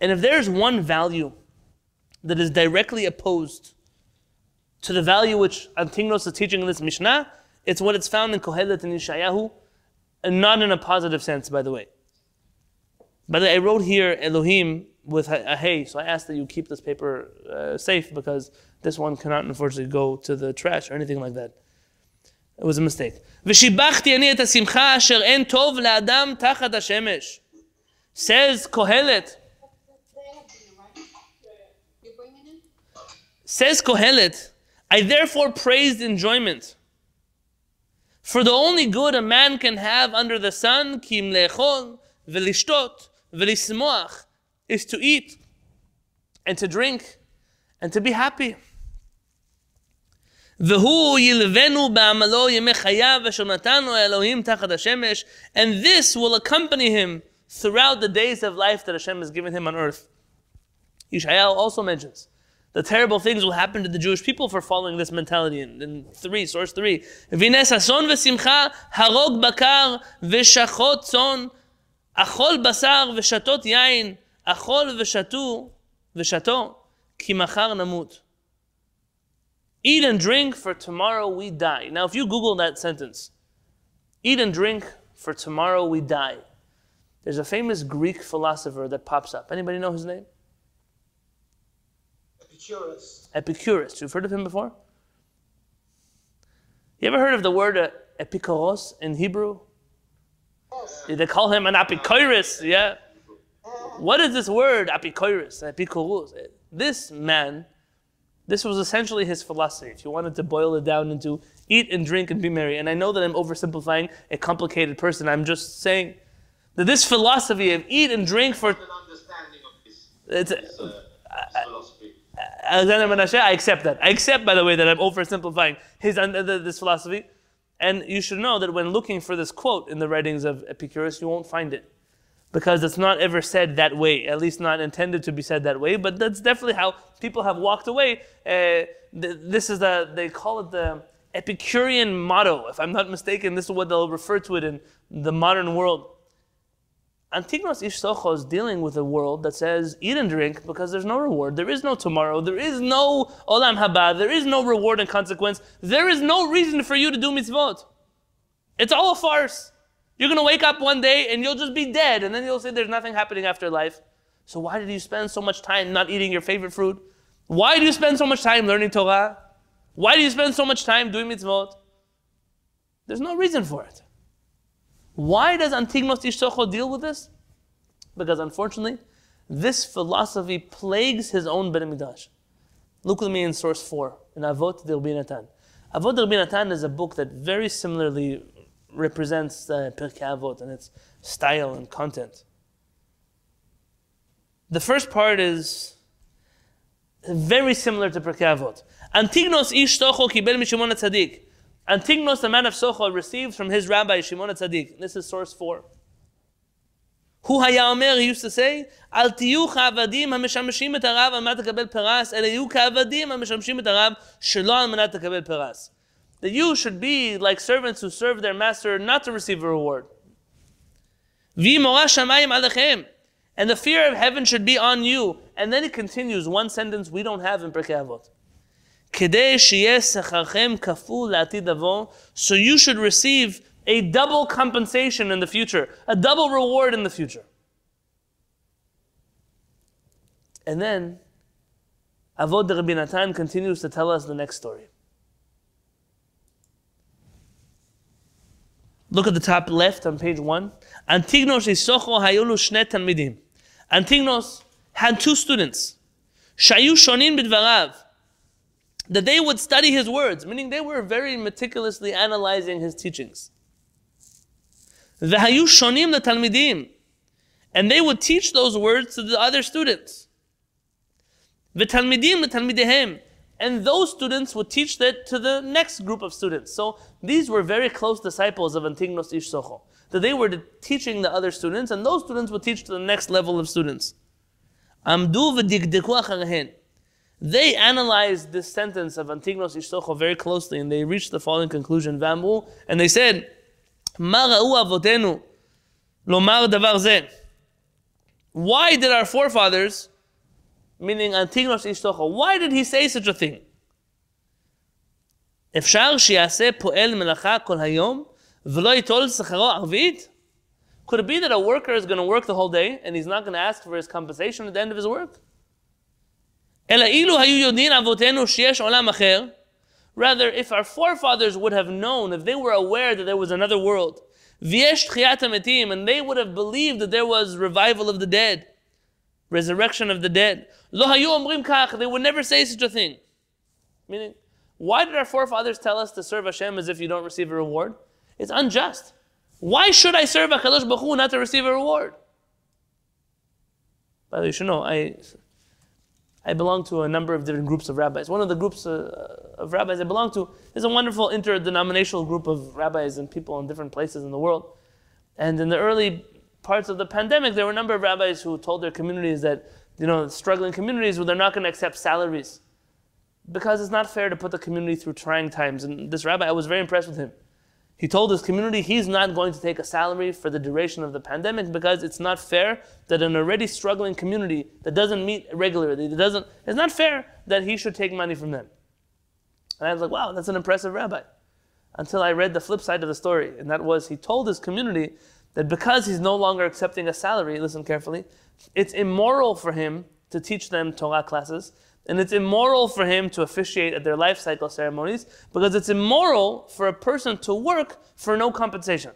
And if there's one value that is directly opposed to the value which Antignos is teaching in this Mishnah, it's what it's found in Kohelet and Yeshayahu, and not in a positive sense, by the way. By the way, I wrote here Elohim with a, a hey, so I ask that you keep this paper uh, safe because this one cannot unfortunately go to the trash or anything like that. It was a mistake. ושיבחתי אני את השמחה אשר אין טוב לאדם תחת השמש. Says Kohelet, You bringing it? Says Kohelet, I therefore praised enjoyment. For the only good a man can have under the sun, kim lechol, velishtot, velismoach, is to eat and to drink and to be happy. והוא ילבנו בעמלו ימי חייו אשר נתנו האלוהים תחת השמש, and this will accompany him throughout the days of life that Hashem has given him on earth. Yeshayahu also mentions the terrible things will happen to the Jewish people for following this mentality. In, in three, source three, והנה ששון ושמחה, הרוג בקר ושחוט צאן, אכול בשר ושתות יין, אכול ושתו ושתו, כי מחר נמות. Eat and drink, for tomorrow we die. Now, if you Google that sentence, eat and drink, for tomorrow we die. There's a famous Greek philosopher that pops up. Anybody know his name? Epicurus. Epicurus. You've heard of him before? You ever heard of the word uh, epikuros in Hebrew? They call him an epicurus, yeah. What is this word, epicurus, epikuros? This man, this was essentially his philosophy. If you wanted to boil it down into eat and drink and be merry, and I know that I'm oversimplifying a complicated person, I'm just saying that this philosophy of eat and drink for an understanding of this, it's, uh, philosophy. Alexander Menashe, I accept that. I accept, by the way, that I'm oversimplifying his this philosophy. And you should know that when looking for this quote in the writings of Epicurus, you won't find it. Because it's not ever said that way, at least not intended to be said that way, but that's definitely how people have walked away. Uh, th- this is the, they call it the Epicurean motto. If I'm not mistaken, this is what they'll refer to it in the modern world. Antignos Ishtocho is dealing with a world that says eat and drink because there's no reward, there is no tomorrow, there is no olam haba, there is no reward and consequence, there is no reason for you to do mitzvot. It's all a farce. You're gonna wake up one day and you'll just be dead, and then you'll say there's nothing happening after life. So why did you spend so much time not eating your favorite fruit? Why do you spend so much time learning Torah? Why do you spend so much time doing mitzvot? There's no reason for it. Why does Antignos Ishtocho deal with this? Because unfortunately, this philosophy plagues his own Bet Midrash. Look with me in source 4, in Avot Natan. Avot Natan is a book that very similarly represents uh, Pirkei Avot and its style and content. The first part is very similar to Pirkei Avot. Antignos ish Socho kibel mishimon tzaddik. Antignos, the man of Sochal, receives from his rabbi Shimon Tzaddik. This is source four. Hu haya omer, he used to say, Al tiyu cha'avadim ha'mishamashim et harav al manat peras, ele yu cha'avadim ha'mishamashim et harav shelo al manat peras. That you should be like servants who serve their master not to receive a reward. Vi mora shamayim alechem. And the fear of heaven should be on you. And then it continues, one sentence we don't have in Pirkei Avot so you should receive a double compensation in the future, a double reward in the future. And then, Avot Rabbi Natan continues to tell us the next story. Look at the top left on page one. Antignos isocho hayolu shne. Antignos had two students. Shayu shonin bidvarav that they would study his words, meaning they were very meticulously analyzing his teachings. The Hayushonim the Talmidim, and they would teach those words to the other students. The Talmidim the Talmidihem, and those students would teach that to the next group of students. So these were very close disciples of Antignos Ishsocho, that they were teaching the other students, and those students would teach to the next level of students. Amdu v'digdikuach They analyzed this sentence of Antignos Ish Socho very closely, and they reached the following conclusion. ואמרו, and they said, מה ראו אבותינו לומר דבר זה? Why did our forefathers, meaning Antignos Ishtocho, why did he say such a thing? אפשר שיעשה פועל מלאכה כל היום ולא ייטול שכרו ערבית? Could it be that a worker is going to work the whole day and he's not going to ask for his compensation at the end of his work? Rather, if our forefathers would have known, if they were aware that there was another world, and they would have believed that there was revival of the dead, resurrection of the dead, they would never say such a thing. Meaning, why did our forefathers tell us to serve Hashem as if you don't receive a reward? It's unjust. Why should I serve HaKadosh Baruch Hu not to receive a reward? By the way, you should know, I I belong to a number of different groups of rabbis. One of the groups uh, of rabbis I belong to is a wonderful interdenominational group of rabbis and people in different places in the world. And in the early parts of the pandemic, there were a number of rabbis who told their communities that, you know, struggling communities, well, they're not going to accept salaries because it's not fair to put the community through trying times. And this rabbi, I was very impressed with him. He told his community he's not going to take a salary for the duration of the pandemic because it's not fair that an already struggling community that doesn't meet regularly, that doesn't, it's not fair that he should take money from them. And I was like, wow, that's an impressive rabbi. Until I read the flip side of the story, and that was he told his community that because he's no longer accepting a salary, listen carefully, it's immoral for him to teach them Torah classes and it's immoral for him to officiate at their life cycle ceremonies because it's immoral for a person to work for no compensation.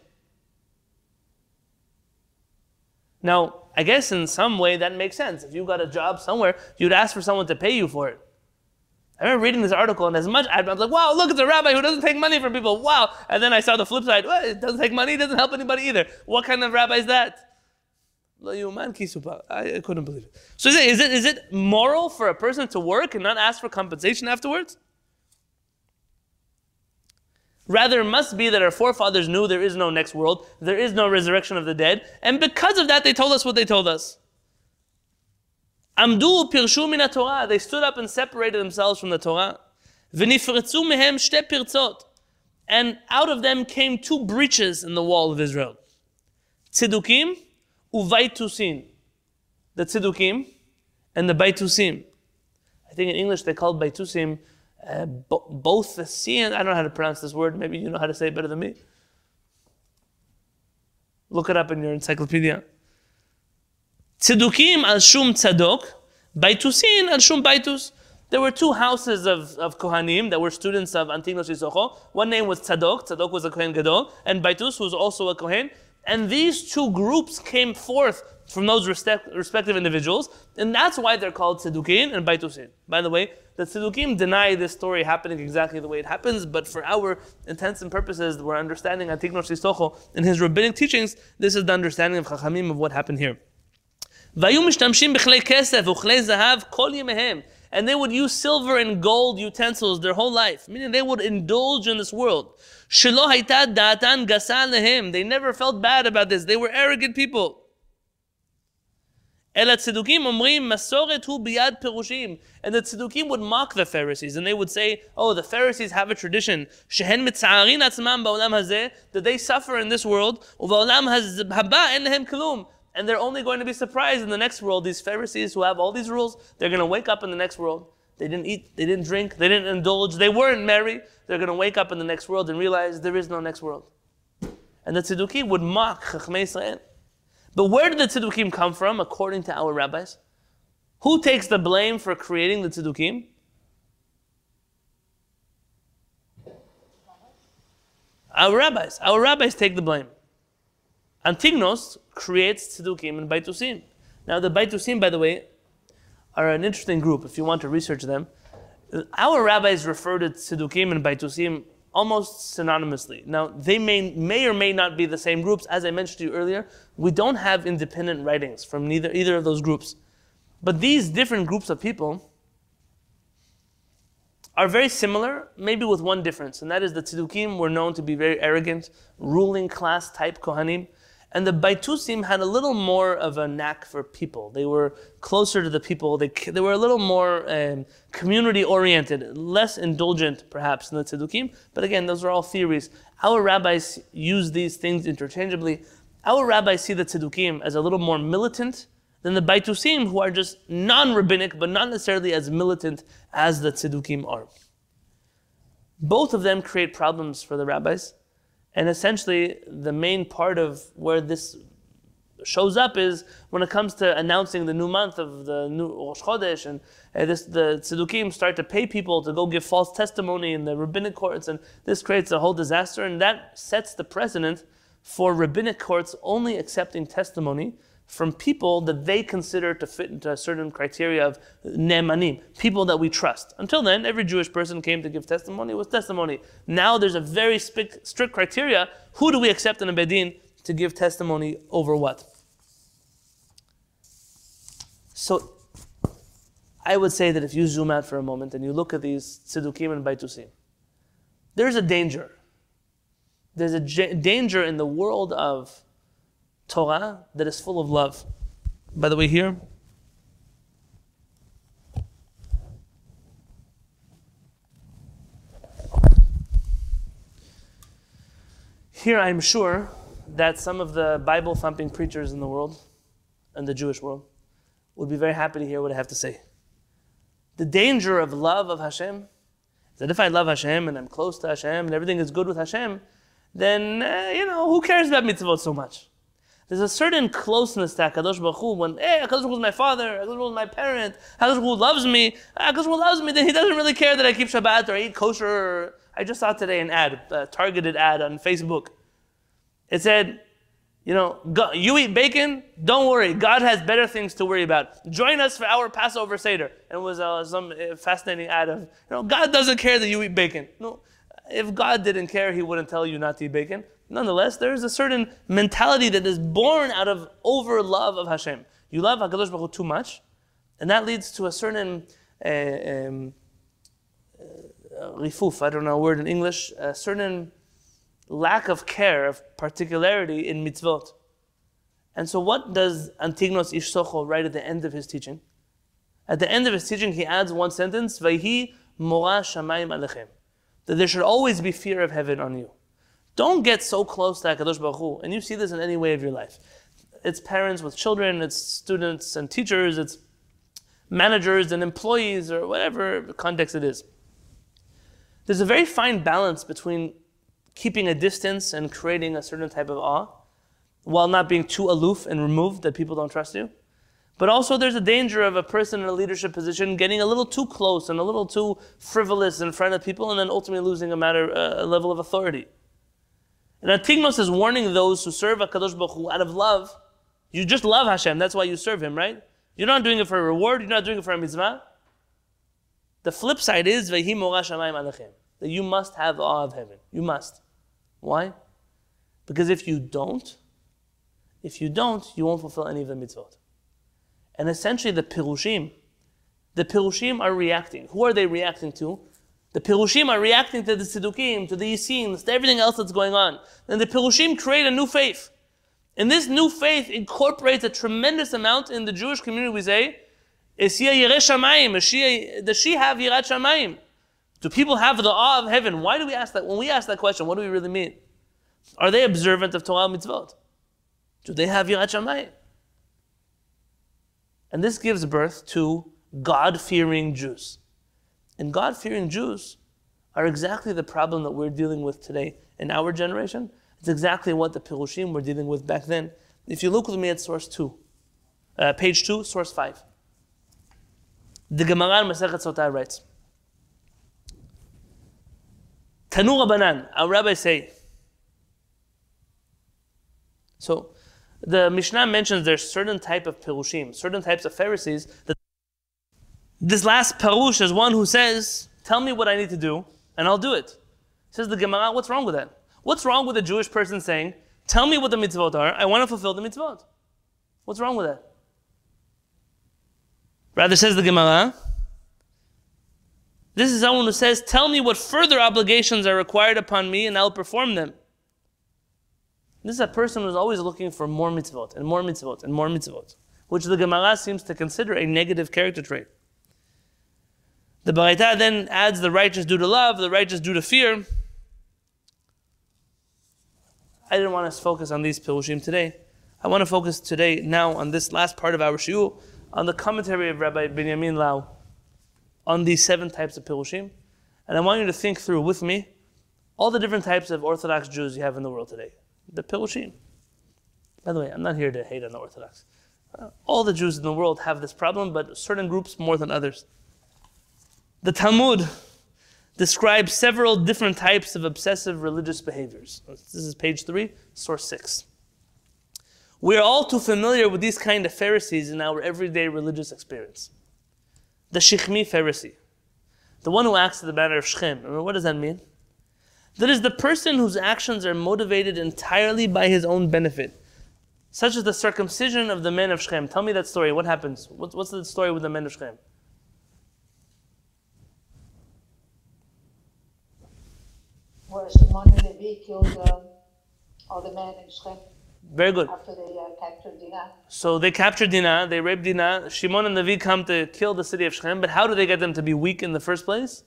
Now, I guess in some way that makes sense. If you got a job somewhere, you'd ask for someone to pay you for it. I remember reading this article, and as much I was like, "Wow, look, it's a rabbi who doesn't take money from people." Wow! And then I saw the flip side. Well, it doesn't take money, it doesn't help anybody either. What kind of rabbi is that? I couldn't believe it. So is it, is it, is it moral for a person to work and not ask for compensation afterwards? Rather, it must be that our forefathers knew there is no next world, there is no resurrection of the dead, and because of that, they told us what they told us. Amdu pirshu min Torah. They stood up and separated themselves from the Torah. V'nifretzu mehem shte pirtzot. And out of them came two breaches in the wall of Israel. Tzedukim uvaitusin, the tzedukim, and the baitusim. I think in English they call baitusim uh, bo- both the sin. I don't know how to pronounce this word. Maybe you know how to say it better than me. Look it up in your encyclopedia. Tzedukim al shum tzadok, baitusin al shum baitus. There were two houses of, of Kohanim that were students of Antignos Yisocho. One name was Tzadok, Tzadok was a Kohen Gadol, and Baitus was also a Kohen. And these two groups came forth from those respect, respective individuals, and that's why they're called Tzedukin and Baitusin. By the way, the Tzedukim deny this story happening exactly the way it happens, but for our intents and purposes, we're understanding Antignosh Sistocho and his rabbinic teachings, this is the understanding of Chachamim of what happened here. And they would use silver and gold utensils their whole life, meaning they would indulge in this world. Shelo haita datan gasa. They never felt bad about this. They were arrogant people. And the tzedukim would mock the Pharisees, and they would say, "Oh, the Pharisees have a tradition that they suffer in this world, and they're only going to be surprised in the next world. These Pharisees who have all these rules, they're going to wake up in the next world. They didn't eat, they didn't drink, they didn't indulge, they weren't merry they're going to wake up in the next world and realize there is no next world. And the tzedukim would mock Chachmei Israel. But where did the tzedukim come from, according to our rabbis? Who takes the blame for creating the tzedukim? Our rabbis. Our rabbis take the blame. Antignos creates tzedukim and baitusim. Now, the baitusim, by the way, are an interesting group if you want to research them our rabbis refer to Tzedukim and Baitusim almost synonymously. Now, they may, may or may not be the same groups. As I mentioned to you earlier, we don't have independent writings from neither, either of those groups. But these different groups of people are very similar, maybe with one difference, and that is the Tzedukim were known to be very arrogant, ruling class type Kohanim. And the Baitusim had a little more of a knack for people. They were closer to the people. They, they were a little more um, community oriented, less indulgent perhaps than the Tzedukim. But again, those are all theories. Our rabbis use these things interchangeably. Our rabbis see the Tzedukim as a little more militant than the Baitusim, who are just non rabbinic, but not necessarily as militant as the Tzedukim are. Both of them create problems for the rabbis. And essentially, the main part of where this shows up is when it comes to announcing the new month of the new Rosh Chodesh, and uh, this, the Tzedukim start to pay people to go give false testimony in the rabbinic courts, and this creates a whole disaster, and that sets the precedent for rabbinic courts only accepting testimony from people that they consider to fit into a certain criteria of ne'emanim, people that we trust. Until then, every Jewish person came to give testimony was testimony. Now there's a very strict, criteria. Who do we accept in a beit din to give testimony over what? So I would say that if you zoom out for a moment and you look at these tzedukim and baitusim, there's a danger. There's a danger in the world of Torah that is full of love. By the way, here, here I'm sure that some of the Bible thumping preachers in the world, in the Jewish world, would be very happy to hear what I have to say. The danger of love of Hashem is that if I love Hashem and I'm close to Hashem and everything is good with Hashem, then, uh, you know, who cares about mitzvot so much? There's a certain closeness to HaKadosh Baruch Hu when, hey, HaKadosh Baruch Hu is my father, HaKadosh Baruch Hu is my parent, HaKadosh Baruch Hu loves me, HaKadosh Baruch Hu loves me, then he doesn't really care that I keep Shabbat or I eat kosher. Or, I just saw today an ad, a targeted ad on Facebook. It said, you know, you eat bacon, don't worry, God has better things to worry about. Join us for our Passover Seder. And it was uh, some uh, fascinating ad of, you know, God doesn't care that you eat bacon. No, if God didn't care, he wouldn't tell you not to eat bacon nonetheless, there is a certain mentality that is born out of over love of Hashem. You love Hakadosh Baruch Hu too much, and that leads to a certain uh, um, uh, rifuf. I don't know a word in English. A certain lack of care, of particularity in mitzvot. And so, what does Antignos Ish Socho write at the end of his teaching? At the end of his teaching, he adds one sentence: "Vayhi mora shamayim alechem," that there should always be fear of heaven on you. Don't get so close to HaKadosh Baruch Hu, and you see this in any way of your life. It's parents with children, it's students and teachers, it's managers and employees, or whatever context it is. There's a very fine balance between keeping a distance and creating a certain type of awe, while not being too aloof and removed that people don't trust you. But also, there's a danger of a person in a leadership position getting a little too close and a little too frivolous in front of people, and then ultimately losing a matter, uh, a level of authority. And Antignos is warning those who serve Hakadosh Baruch Hu out of love. You just love Hashem. That's why you serve Him, right? You're not doing it for a reward. You're not doing it for a mitzvah. The flip side is that you must have awe of heaven. You must. Why? Because if you don't, if you don't, you won't fulfill any of the mitzvot. And essentially, the Pirushim, the Pirushim are reacting. Who are they reacting to? The Pirushim are reacting to the Tzedukim, to the Yisim, to everything else that's going on. And the Pirushim create a new faith. And this new faith incorporates a tremendous amount in the Jewish community. We say, does she have Yirat Shamayim? Do people have the awe of heaven? Why do we ask that? When we ask that question, what do we really mean? Are they observant of Torah mitzvot? Do they have Yirat Shamayim? And this gives birth to God fearing Jews. And God fearing Jews are exactly the problem that we're dealing with today in our generation. It's exactly what the Pirushim were dealing with back then. If you look with me at source 2, uh, page 2, source 5. The Gemara in Masechet Sotah writes, Tanu Rabbanan, our rabbis say. So, the Mishnah mentions there's certain type of Pirushim, certain types of Pharisees. That this last Parush is one who says, Tell me what I need to do, and I'll do it. Says the Gemara, what's wrong with that? What's wrong with a Jewish person saying, Tell me what the mitzvot are, I want to fulfill the mitzvot? What's wrong with that? Rather, says the Gemara, this is someone who says, Tell me what further obligations are required upon me, and I'll perform them. This is a person who's always looking for more mitzvot and more mitzvot and more mitzvot, which the Gemara seems to consider a negative character trait. The Baraita then adds the righteous due to love, the righteous due to fear. I didn't want to focus on these pirushim today. I want to focus today now on this last part of our shiur, on the commentary of Rabbi Benjamin Lau on these seven types of pirushim. And I want you to think through with me all the different types of Orthodox Jews you have in the world today the Pirushim. By the way, I'm not here to hate on the Orthodox. Uh, all the Jews in the world have this problem, but certain groups more than others. The Talmud describes several different types of obsessive religious behaviors. This is page 3, source 6. We are all too familiar with these kind of Pharisees in our everyday religious experience. The Shechmi Pharisee, the one who acts in the manner of Shechem. What does that mean? That is the person whose actions are motivated entirely by his own benefit, such as the circumcision of the men of Shechem. Tell me that story. What happens? What's the story with the men of Shechem? Where Shimon and Levi killed uh, all the men in Shechem Very good. after they uh, captured Dinah. So they capture Dinah, they rape Dinah. Shimon and Levi come to kill the city of Shechem, but how do they get them to be weak in the first place?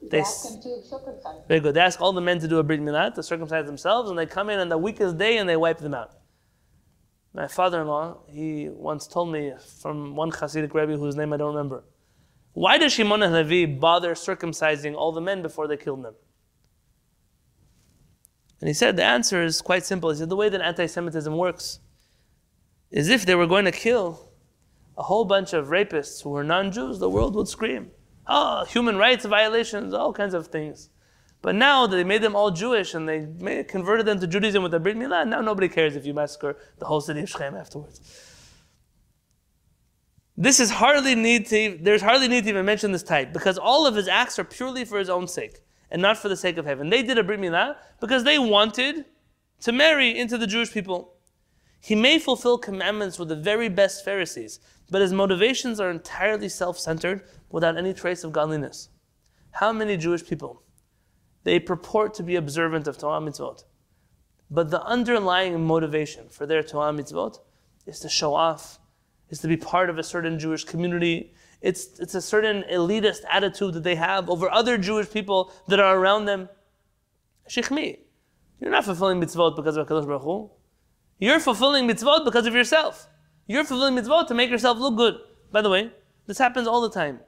They They asked s- to circumcise. Very good. They ask all the men to do a brit milah, to circumcise themselves, and they come in on the weakest day and they wipe them out. My father-in-law, he once told me from one Hasidic Rebbe whose name I don't remember. Why did Shimon and Levi bother circumcising all the men before they killed them? And he said the answer is quite simple. He said the way that anti-Semitism works is if they were going to kill a whole bunch of rapists who were non-Jews, the world would scream. Oh, human rights violations, all kinds of things. But now that they made them all Jewish and they made, converted them to Judaism with the Brit Milah, now nobody cares if you massacre the whole city of Shechem afterwards. This is hardly need to, there's hardly need to even mention this type because all of his acts are purely for his own sake and not for the sake of heaven. They did a Brit Milah because they wanted to marry into the Jewish people. He may fulfill commandments with the very best Pharisees, but his motivations are entirely self centered without any trace of godliness. How many Jewish people? They purport to be observant of Torah mitzvot, but the underlying motivation for their Torah mitzvot is to show off, is to be part of a certain Jewish community. It's, it's a certain elitist attitude that they have over other Jewish people that are around them. Shechmi, you're not fulfilling mitzvot because of HaKadosh Baruch Hu. You're fulfilling mitzvot because of yourself. You're fulfilling mitzvot to make yourself look good. By the way, this happens all the time.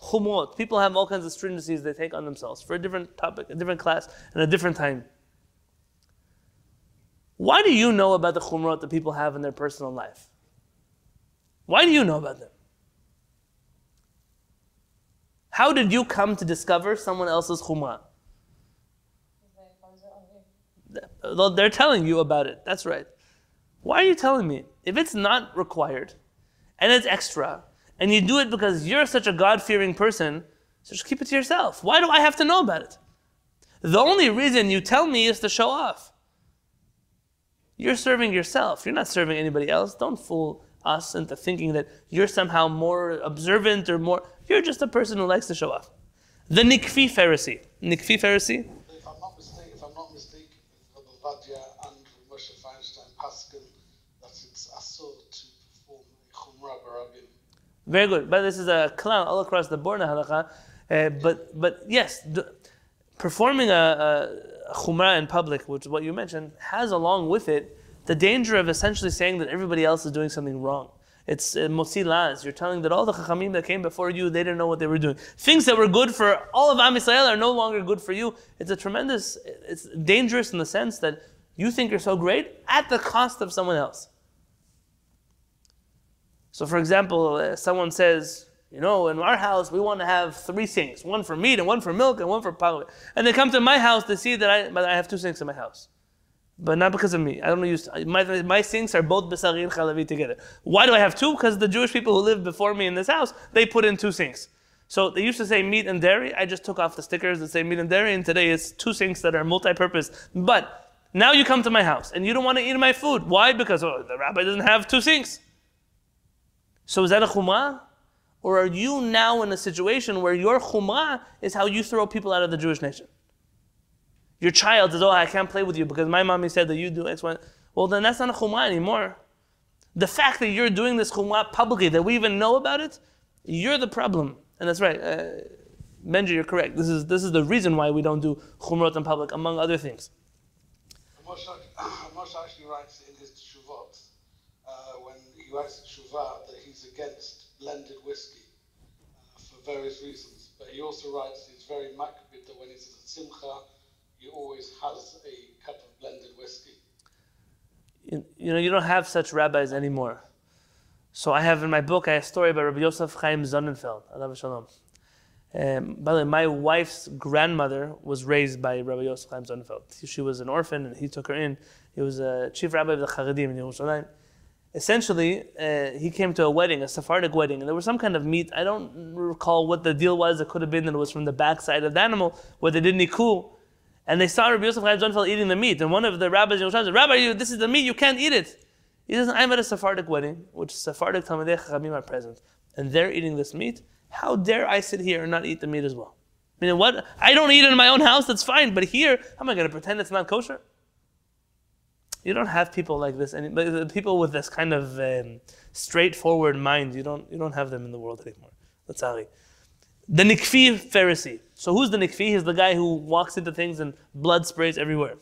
Chumrot. People have all kinds of stringencies they take on themselves for a different topic, a different class, and a different time. Why do you know about the chumrot that people have in their personal life? Why do you know about them? How did you come to discover someone else's chumrah? Well, They're telling you about it. That's right. Why are you telling me? If it's not required and it's extra, and you do it because you're such a God fearing person, so just keep it to yourself. Why do I have to know about it? The only reason you tell me is to show off. You're serving yourself. You're not serving anybody else. Don't fool us into thinking that you're somehow more observant or more. You're just a person who likes to show off. The Nikfi Pharisee. Nikfi Pharisee. If I'm not mistaken, if I'm not mistaken, Rabbi Vadia and Moshe Feinstein Pascal that it's asur to perform a chumrah barabim. Very good. But this is a clown all across the board in halacha. Uh, but but yes, the, performing a, a chumrah in public, which is what you mentioned, has along with it the danger of essentially saying that everybody else is doing something wrong. It's uh. You're telling that all the chachamim that came before you, they didn't know what they were doing. Things that were good for all of Am Yisrael are no longer good for you. It's a tremendous, it's dangerous in the sense that you think you're so great at the cost of someone else. So, for example, uh, someone says, you know, in our house we want to have three sinks, one for meat and one for milk and one for parve. And they come to my house to see that I, I have two sinks in my house, but not because of me. I don't use my my sinks are both besari and chalavi together. Why do I have two? Because the Jewish people who lived before me in this house they put in two sinks. So they used to say meat and dairy. I just took off the stickers that say meat and dairy, and today it's two sinks that are multi-purpose. But now you come to my house and you don't want to eat my food. Why? Because oh, the rabbi doesn't have two sinks. So is that a chumrah? Or are you now in a situation where your chumrah is how you throw people out of the Jewish nation? Your child says, Oh, I can't play with you because my mommy said that you do X, Y. Well, then that's not a chumrah anymore. The fact that you're doing this chumrah publicly, that we even know about it, you're the problem. And that's right. Uh, Benji, you're correct. This is, this is the reason why we don't do chumrot in public, among other things. Moshe, [COUGHS] actually writes in his teshuvot, uh, when he writes in teshuvah that he's against blended whiskey uh, for various reasons. But he also writes he's very makpid that when he's at simcha, he always has a cup of blended whiskey. you, you know, you don't have such rabbis anymore. So I have in my book, I have a story about Rabbi Yosef Chaim Sonnenfeld. Alav Shalom. Um, by the way, my wife's grandmother was raised by Rabbi Yosef Chaim Sonnenfeld. She was an orphan, and he took her in. He was a chief rabbi of the Charedim in Yerushalayim. Essentially, uh, he came to a wedding, a Sephardic wedding, and there was some kind of meat. I don't recall what the deal was. It could have been that it was from the backside of the animal, where they did niku. And they saw Rabbi Yosef Chaim Sonnenfeld eating the meat. And one of the rabbis in Yerushalayim said, Rabbi, you, this is the meat, you can't eat it. He says, I'm at a Sephardic wedding, which Sephardic Talmidei Chachamim are present, and they're eating this meat. How dare I sit here and not eat the meat as well? I mean, what? I don't eat it in my own house, that's fine, but here, how am I going to pretend it's not kosher? You don't have people like this, and people with this kind of um, straightforward mind. You don't, you don't have them in the world anymore. That's The Nikfi Pharisee. So who's the Nikfi? He's the guy who walks into things and blood sprays everywhere.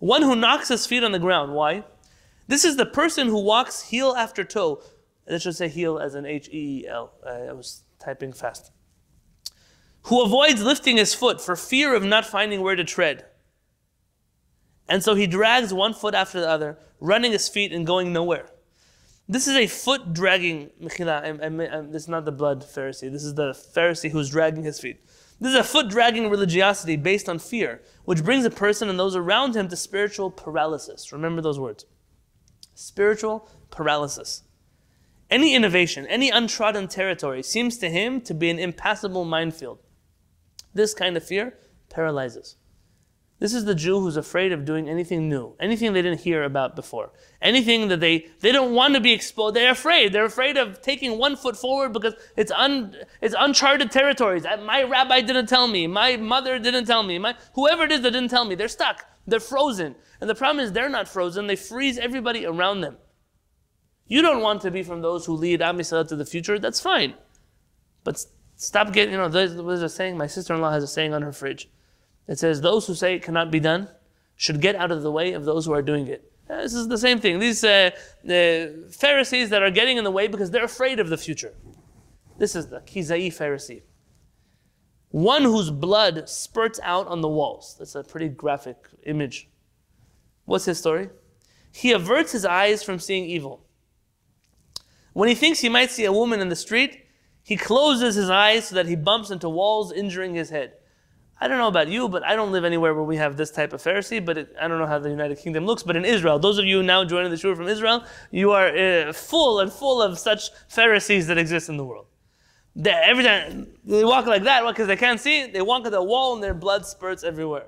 One who knocks his feet on the ground. Why? This is the person who walks heel after toe. Let's just say heel as an H E E L. I was typing fast. Who avoids lifting his foot for fear of not finding where to tread. And so he drags one foot after the other, running his feet and going nowhere. This is a foot dragging, Mechila, this is not the blood Pharisee. This is the Pharisee who's dragging his feet. This is a foot dragging religiosity based on fear, which brings a person and those around him to spiritual paralysis. Remember those words spiritual paralysis. Any innovation, any untrodden territory seems to him to be an impassable minefield. This kind of fear paralyzes. This is the Jew who's afraid of doing anything new, anything they didn't hear about before, anything that they, they don't want to be exposed. They're afraid. They're afraid of taking one foot forward because it's, un, it's uncharted territories. My rabbi didn't tell me. My mother didn't tell me. My, whoever it is that didn't tell me, they're stuck. They're frozen. And the problem is they're not frozen. They freeze everybody around them. You don't want to be from those who lead Am Yisrael to the future. That's fine. But stop getting, you know, there's, there's a saying, my sister-in-law has a saying on her fridge. It says, those who say it cannot be done should get out of the way of those who are doing it. Uh, This is the same thing. These uh, uh, Pharisees that are getting in the way because they're afraid of the future. This is the Kizai Pharisee. One whose blood spurts out on the walls. That's a pretty graphic image. What's his story? he averts his eyes from seeing evil. When he thinks he might see a woman in the street, he closes his eyes so that he bumps into walls, injuring his head. I don't know about you, but I don't live anywhere where we have this type of Pharisee. But it, I don't know how the United Kingdom looks. But in Israel, those of you now joining the shul from Israel, you are uh, full and full of such Pharisees that exist in the world. They, every time they walk like that, because they can't see, they walk at the wall and their blood spurts everywhere.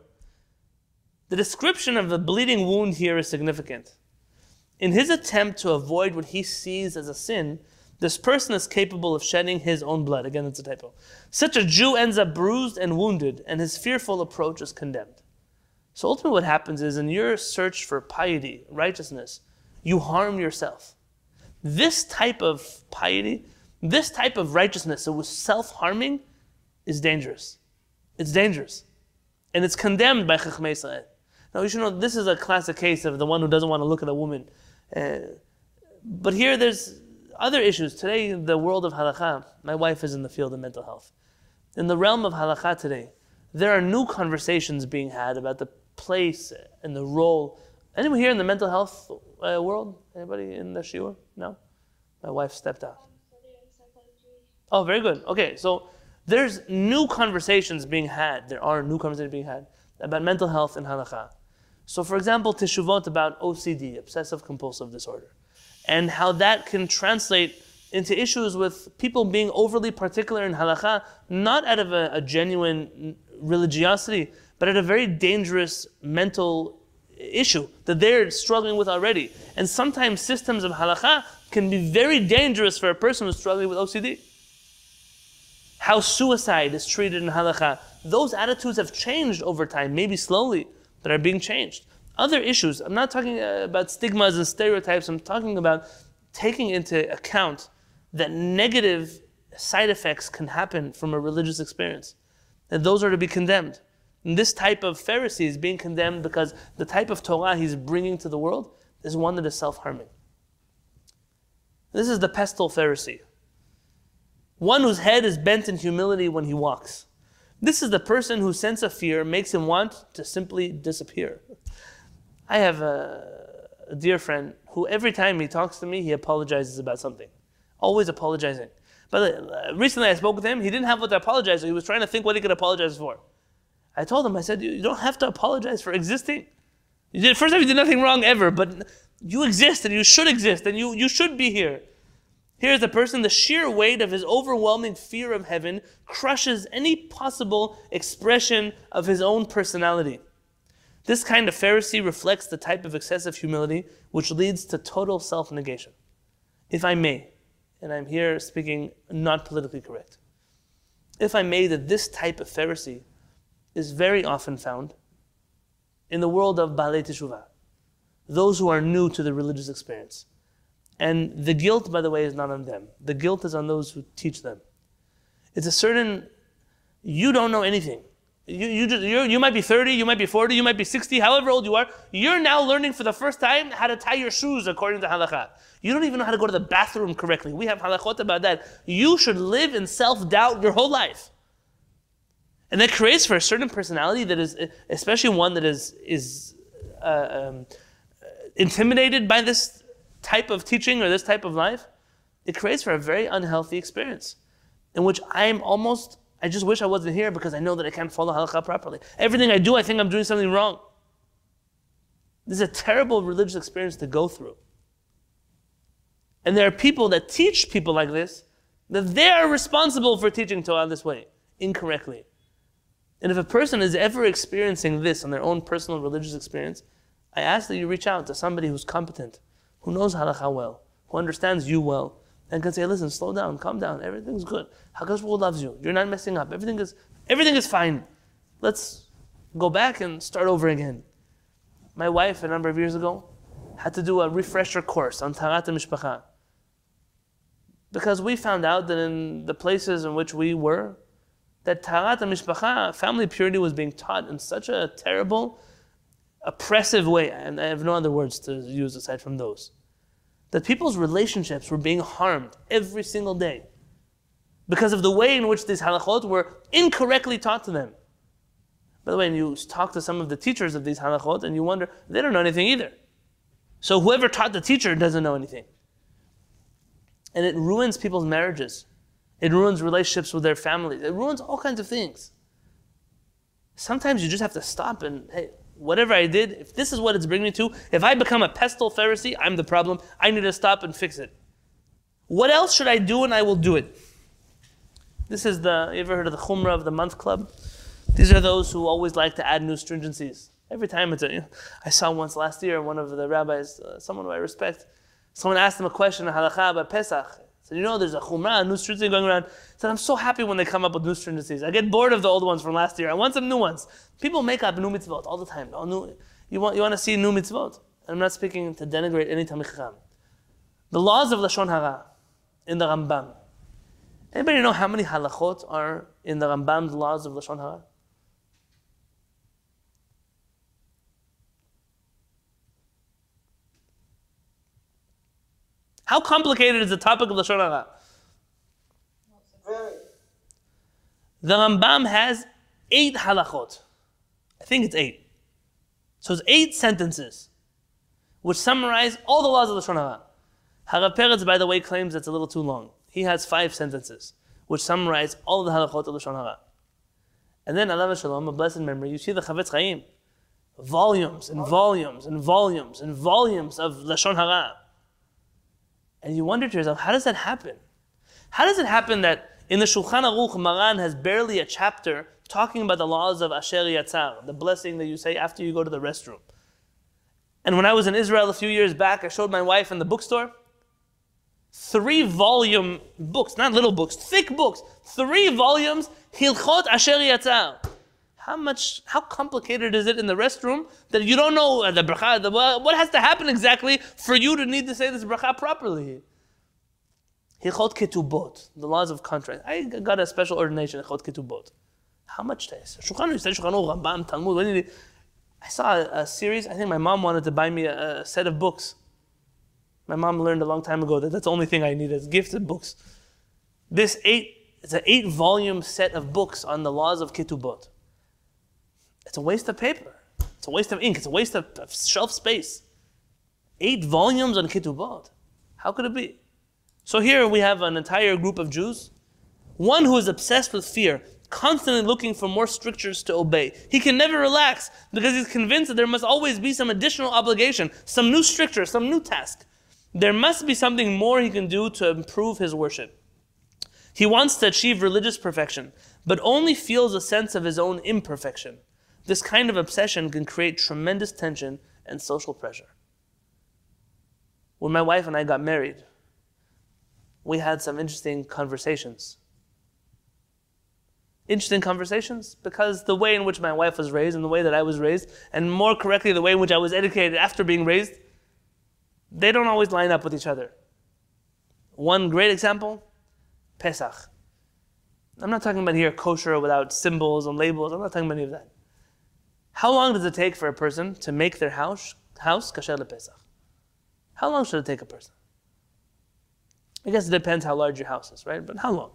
The description of the bleeding wound here is significant. In his attempt to avoid what he sees as a sin, this person is capable of shedding his own blood. Again, it's a typo. Such a Jew ends up bruised and wounded, and his fearful approach is condemned. So ultimately, what happens is in your search for piety, righteousness, you harm yourself. This type of piety, this type of righteousness was self harming, is dangerous. It's dangerous. And it's condemned by Chachmei Israel. Now, you should know this is a classic case of the one who doesn't want to look at a woman. Uh, but here there's other issues. Today, in the world of halakha, my wife is in the field of mental health. In the realm of halakha today, there are new conversations being had about the place and the role. Anyone here in the mental health uh, world? Anybody in the shiur? No? My wife stepped out. Oh, very good. Okay, so there's new conversations being had. There are new conversations being had about mental health and halakha. So, for example, teshuvot about OCD, obsessive compulsive disorder and how that can translate into issues with people being overly particular in halakha, not out of a, a genuine religiosity, but at a very dangerous mental issue that they're struggling with already. And sometimes systems of halakha can be very dangerous for a person who's struggling with OCD. How suicide is treated in halakha, those attitudes have changed over time, maybe slowly, but are being changed other issues. I'm not talking uh, about stigmas and stereotypes. I'm talking about taking into account that negative side effects can happen from a religious experience. And those are to be condemned. And this type of Pharisee is being condemned because the type of Torah he's bringing to the world is one that is self harming. This is the pestle Pharisee. One whose head is bent in humility when he walks. This is the person whose sense of fear makes him want to simply disappear. I have a, a dear friend who every time he talks to me, he apologizes about something. Always apologizing. But uh, recently I spoke with him. He didn't have what to apologize. He was trying to think what he could apologize for. I told him, I said, you don't have to apologize for existing. You did, first time you did nothing wrong ever, but you exist and you should exist and you, you should be here. Here's a person, the sheer weight of his overwhelming fear of heaven crushes any possible expression of his own personality. This kind of Pharisee reflects the type of excessive humility which leads to total self negation. If I may, and I'm here speaking not politically correct, if I may, that this type of Pharisee is very often found in the world of Baalei Teshuvah, those who are new to the religious experience. And the guilt, by the way, is not on them. The guilt is on those who teach them. It's a certain, you don't know anything. You, you, just, you might be 30, you might be 40, you might be 60, however old you are. You're now learning for the first time how to tie your shoes according to halakha. You don't even know how to go to the bathroom correctly. We have halakhot about that. You should live in self doubt your whole life. And that creates for a certain personality that is, especially one that is, is uh, um, intimidated by this type of teaching or this type of life, it creates for a very unhealthy experience in which I'm almost I just wish I wasn't here because I know that I can't follow halakha properly. Everything I do, I think I'm doing something wrong. This is a terrible religious experience to go through. And there are people that teach people like this that they are responsible for teaching Torah this way, incorrectly. And if a person is ever experiencing this on their own personal religious experience, I ask that you reach out to somebody who's competent, who knows halakha well, who understands you well, and can say, listen, slow down, calm down, everything's good. Hakadosh loves you. You're not messing up. Everything is everything is fine. Let's go back and start over again. My wife, a number of years ago, had to do a refresher course on Taharat Mishpacha. Because we found out that in the places in which we were, that Taharat Mishpacha, family purity, was being taught in such a terrible, oppressive way. And I have no other words to use aside from those that people's relationships were being harmed every single day because of the way in which these halachot were incorrectly taught to them. By the way, and you talk to some of the teachers of these halachot and you wonder, they don't know anything either. So whoever taught the teacher doesn't know anything. And it ruins people's marriages. It ruins relationships with their families. It ruins all kinds of things. Sometimes you just have to stop and, hey, whatever I did, if this is what it's bringing me to, if I become a pestle Pharisee, I'm the problem. I need to stop and fix it. What else should I do and I will do it? This is the, you ever heard of the Chumrah of the Month Club? These are those who always like to add new stringencies. Every time it's a, I saw once last year, one of the rabbis, uh, someone who I respect, someone asked him a question, on halacha about Pesach. Said, you know, there's a chumrah, a new stringency going around. He said, I'm so happy when they come up with new stringencies. I get bored of the old ones from last year. I want some new ones. People make up new mitzvot all the time. All new, you, want, you want to see new mitzvot? I'm not speaking to denigrate any Talmid Chacham. The laws of Lashon Hara in the Rambam. Anybody know how many halachot are in the Rambam's laws of Lashon Hara? How complicated is the topic of Lashon Hara? The Rambam has eight halachot. I think it's eight. So it's eight sentences which summarize all the laws of Lashon Hara. Harav Peretz, by the way, claims it's a little too long. He has five sentences which summarize all the halachot of Lashon Hara. And then, Alav Shalom, a blessed memory, you see the Chafetz Chaim. Volumes and volumes and volumes and volumes of Lashon Hara. And you wonder to yourself, how does that happen? How does it happen that in the Shulchan Aruch, Maran has barely a chapter talking about the laws of Asher Yatzar, the blessing that you say after you go to the restroom? And when I was in Israel a few years back, I showed my wife in the bookstore three volume books, not little books, thick books, three volumes, Hilchot Asher Yatzar. How much, how complicated is it in the restroom that you don't know uh, the bracha, the, what has to happen exactly for you to need to say this bracha properly? Hilchot Ketubot, the laws of contract. I got a special ordination, Hilchot Ketubot. How much taste? Shulchan, said Shulchan, Rambam, Talmud. I saw a, a, series. I think my mom wanted to buy me a, a, set of books. My mom learned a long time ago that that's the only thing I need is gifts and books. This eight, it's an eight volume set of books on the laws of Ketubot. It's a waste of paper. It's a waste of ink. It's a waste of, of shelf space. Eight volumes on Ketubot. How could it be? So here we have an entire group of Jews. One who is obsessed with fear, constantly looking for more strictures to obey. He can never relax because he's convinced that there must always be some additional obligation, some new stricture, some new task. There must be something more he can do to improve his worship. He wants to achieve religious perfection, but only feels a sense of his own imperfection. This kind of obsession can create tremendous tension and social pressure. When my wife and I got married, we had some interesting conversations. Interesting conversations because the way in which my wife was raised and the way that I was raised, and more correctly, the way in which I was educated after being raised, they don't always line up with each other. One great example Pesach. I'm not talking about here kosher without symbols and labels. I'm not talking about any of that. How long does it take for a person to make their house house kasher Pesach? How long should it take a person? I guess it depends how large your house is, right? But how long?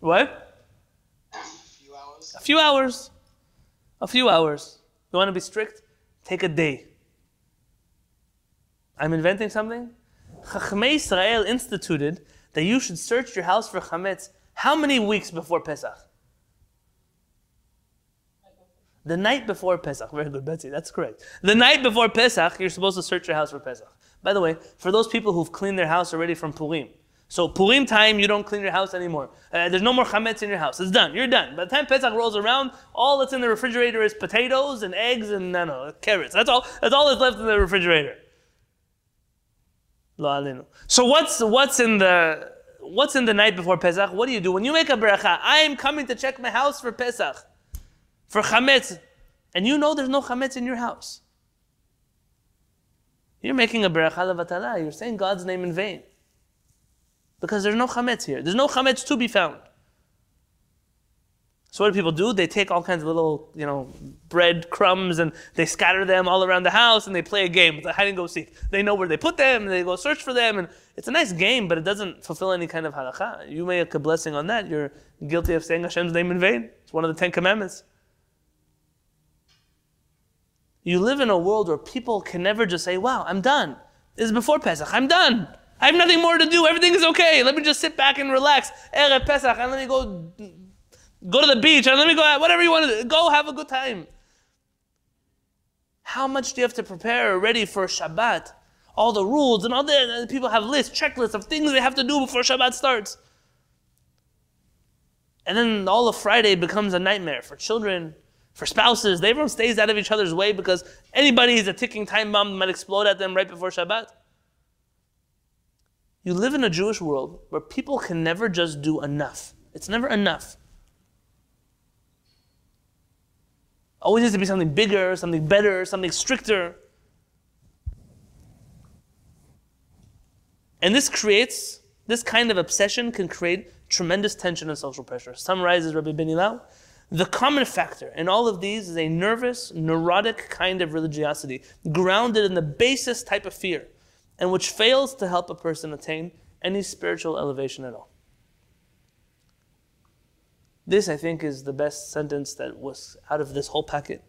What? A few hours. A few hours. A few hours. You want to be strict? Take a day. I'm inventing something? Chachmei Israel instituted that you should search your house for chametz how many weeks before Pesach? The night before Pesach. Very good, Betsy. That's correct. The night before Pesach, you're supposed to search your house for Pesach. By the way, for those people who've cleaned their house already from Purim, so Purim time, you don't clean your house anymore. Uh, there's no more chametz in your house. It's done. You're done. By the time Pesach rolls around, all that's in the refrigerator is potatoes and eggs and no, no, carrots. That's all. That's all that's left in the refrigerator. So what's what's in the what's in the night before Pesach? What do you do when you make a bracha? I am coming to check my house for Pesach, for chametz, and you know there's no chametz in your house. You're making a bracha levatala. You're saying God's name in vain because there's no chametz here. There's no chametz to be found. So what do people do? They take all kinds of little, you know, bread crumbs and they scatter them all around the house and they play a game. A hide and go seek. They know where they put them and they go search for them and it's a nice game, but it doesn't fulfill any kind of halakha. You may make a blessing on that. You're guilty of saying Hashem's name in vain. It's one of the Ten Commandments. You live in a world where people can never just say, wow, I'm done. This is before Pesach. I'm done. I have nothing more to do. Everything is okay. Let me just sit back and relax. Erev Pesach, and let me go go to the beach, and let me go out, whatever you want to do. Go have a good time. How much do you have to prepare already for Shabbat? All the rules and all the people have lists, checklists of things they have to do before Shabbat starts. And then all of Friday becomes a nightmare for children, for spouses. Everyone stays out of each other's way because anybody is a ticking time bomb that might explode at them right before Shabbat. You live in a Jewish world where people can never just do enough. It's never enough. Always needs to be something bigger, something better, something stricter. And this creates, this kind of obsession can create tremendous tension and social pressure. Summarizes Rabbi Benny Lau. The common factor in all of these is a nervous, neurotic kind of religiosity, grounded in the basest type of fear, and which fails to help a person attain any spiritual elevation at all. This, I think, is the best sentence that was out of this whole packet.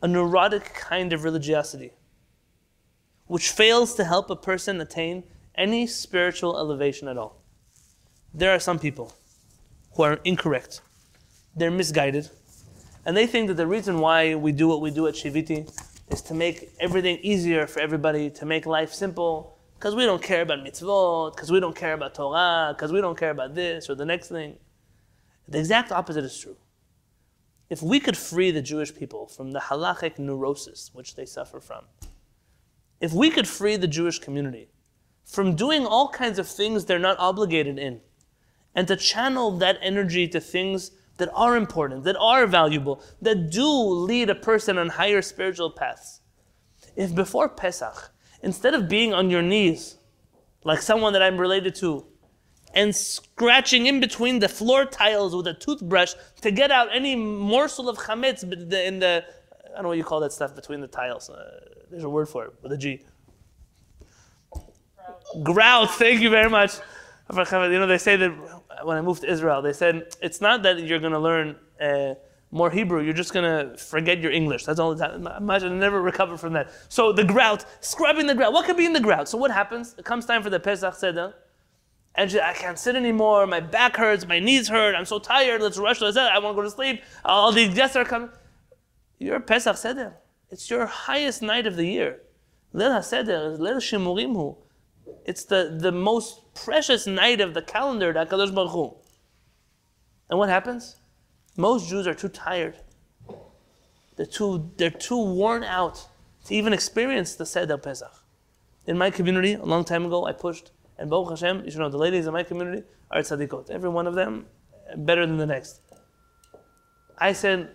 A neurotic kind of religiosity, which fails to help a person attain any spiritual elevation at all. There are some people who are incorrect, they're misguided, and they think that the reason why we do what we do at Shiviti is to make everything easier for everybody, to make life simple, because we don't care about mitzvot, because we don't care about Torah, because we don't care about this or the next thing. The exact opposite is true. If we could free the Jewish people from the halachic neurosis which they suffer from, if we could free the Jewish community from doing all kinds of things they're not obligated in, and to channel that energy to things that are important, that are valuable, that do lead a person on higher spiritual paths. If before Pesach, instead of being on your knees, like someone that I'm related to, and scratching in between the floor tiles with a toothbrush to get out any morsel of chametz in the, I don't know what you call that stuff between the tiles. Uh, there's a word for it with a G. Grout. Thank you very much. You know, they say that when I moved to Israel, they said it's not that you're going to learn uh, more Hebrew, you're just going to forget your English. That's all. The time. Imagine never recover from that. So the grout, scrubbing the grout. What could be in the grout? So what happens? It comes time for the Pesach Seder. And she, I can't sit anymore. My back hurts. My knees hurt. I'm so tired. Let's rush. Let's, I want to go to sleep. All these guests are coming. Your Pesach Seder. It's your highest night of the year. Leil HaSeder, Leil Shimurim It's the, the most precious night of the calendar, that Kadosh Baruch Hu. And what happens? Most Jews are too tired. They're too, they're too worn out to even experience the Seder Pesach. In my community, a long time ago, I pushed and Baruch Hashem, you should know, the ladies in my community are tzadikot. Every one of them better than the next. I said,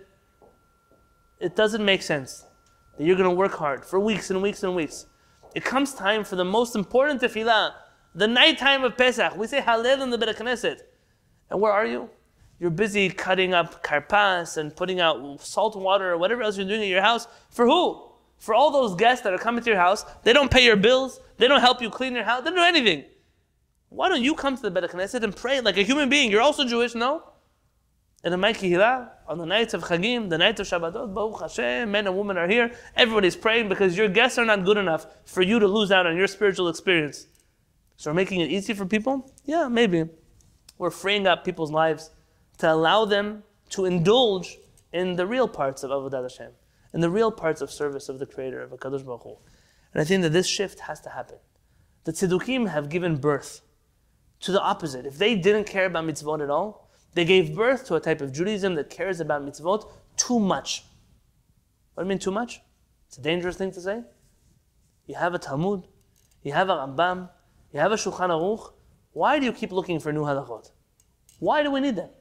it doesn't make sense that you're going to work hard for weeks and weeks and weeks. It comes time for the most important tefillah, the night time of Pesach. We say Hallel in the Beit Knesset. And where are you? You're busy cutting up karpas and putting out salt water or whatever else you're doing at your house. For who? For all those guests that are coming to your house, they don't pay your bills, they don't help you clean your house, they don't do anything. Why don't you come to the Beit Knesset and pray like a human being? You're also Jewish, no? In the Maikihila, on the nights of Chagim, the nights of Shabbatot, Baruch Hashem, men and women are here. Everybody's praying because your guests are not good enough for you to lose out on your spiritual experience. So we're making it easy for people? Yeah, maybe. We're freeing up people's lives to allow them to indulge in the real parts of Avodah Hashem and the real parts of service of the Creator of Hakadosh Baruch Hu. And I think that this shift has to happen. The Tzedukim have given birth to the opposite. If they didn't care about mitzvot at all, they gave birth to a type of Judaism that cares about mitzvot too much. What do you mean too much? It's a dangerous thing to say. You have a Talmud, you have a Rambam, you have a Shulchan Aruch. Why do you keep looking for new halachot? Why do we need them?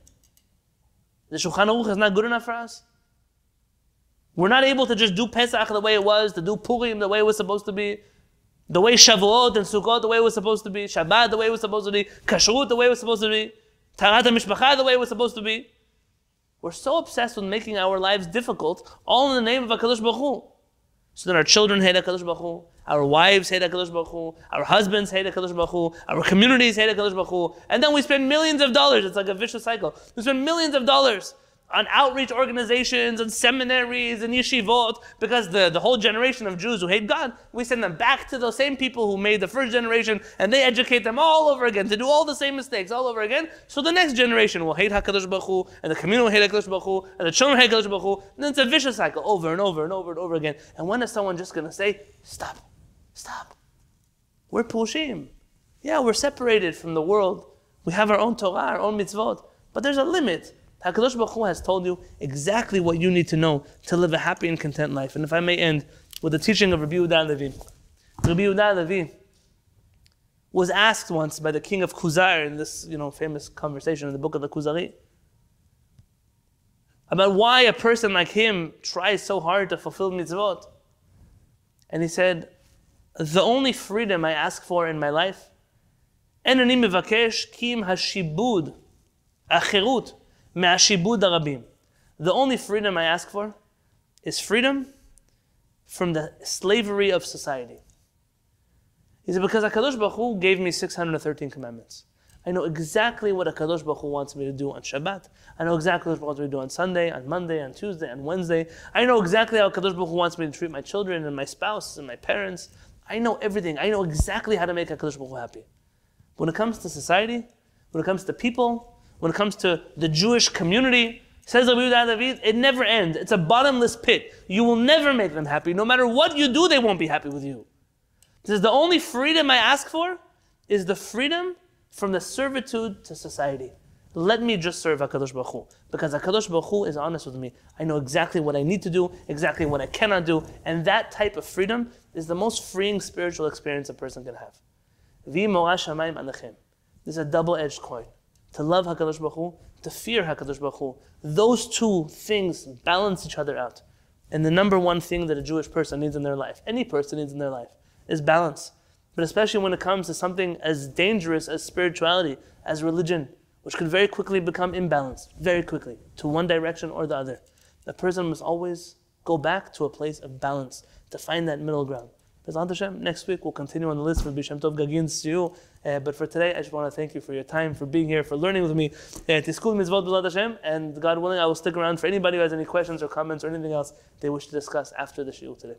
The Shulchan Aruch is not good enough for us. We're not able to just do Pesach the way it was, to do Purim the way it was supposed to be, the way Shavuot and Sukkot the way it was supposed to be, Shabbat the way it was supposed to be, Kashrut the way it was supposed to be, Taharat Mishpacha the way it was supposed to be. We're so obsessed with making our lives difficult, all in the name of HaKadosh Baruch Hu. So then our children hate HaKadosh Baruch Hu, our wives hate HaKadosh Baruch Hu, our husbands hate HaKadosh Baruch Hu, our communities hate HaKadosh Baruch Hu, and then we spend millions of dollars. It's like a vicious cycle. We spend millions of dollars on outreach organizations and seminaries and yeshivot because the, the whole generation of Jews who hate God, we send them back to those same people who made the first generation and they educate them all over again to do all the same mistakes all over again. So the next generation will hate HaKadosh Baruch Hu, and the community will hate HaKadosh Baruch Hu, and the children hate HaKadosh Baruch Hu, and then it's a vicious cycle over and over and over and over again. And when is someone just going to say, stop, stop? We're Perushim. Yeah, we're separated from the world. We have our own Torah, our own mitzvot. But there's a limit. HaKadosh Baruch Hu has told you exactly what you need to know to live a happy and content life. And if I may end with the teaching of Rabbi Yehuda Levi. Rabbi Yehuda Levi was asked once by the king of Khuzar in this you know, famous conversation in the book of the Khuzari about why a person like him tries so hard to fulfill mitzvot. And he said, The only freedom I ask for in my life, enani mevakesh kim hashibud, achirut, מהשיבוד הרבים. The only freedom I ask for is freedom from the slavery of society. He said, because HaKadosh Baruch Hu gave me 613 commandments. I know exactly what HaKadosh Baruch Hu wants me to do on Shabbat. I know exactly what He wants me to do on Sunday, on Monday, on Tuesday, on Wednesday. I know exactly how HaKadosh Baruch Hu wants me to treat my children and my spouse and my parents. I know everything. I know exactly how to make HaKadosh Baruch Hu happy. When it comes to society, when it comes to people, when it comes to the Jewish community, says Yehuda David, it never ends. It's a bottomless pit. You will never make them happy. No matter what you do, they won't be happy with you. This is the only freedom I ask for is the freedom from the servitude to society. Let me just serve HaKadosh Baruch Hu. Because HaKadosh Baruch Hu is honest with me. I know exactly what I need to do, exactly what I cannot do. And that type of freedom is the most freeing spiritual experience a person can have. This is a double-edged coin. To love Hakadosh Baruch Hu, to fear Hakadosh Baruch Hu. Those two things balance each other out. And the number one thing that a Jewish person needs in their life, any person needs in their life, is balance. But especially when it comes to something as dangerous as spirituality, as religion, which could very quickly become imbalanced, very quickly, to one direction or the other. The person must always go back to a place of balance to find that middle ground. B'ezrat Hashem, next week we'll continue on the list for Bishem Tov Gagin's Siu. Uh, but for today, I just want to thank you for your time, for being here, for learning with me. Tiskul Mitzvot B'ezrat Hashem, and God willing, I will stick around for anybody who has any questions or comments or anything else they wish to discuss after the Shiur today.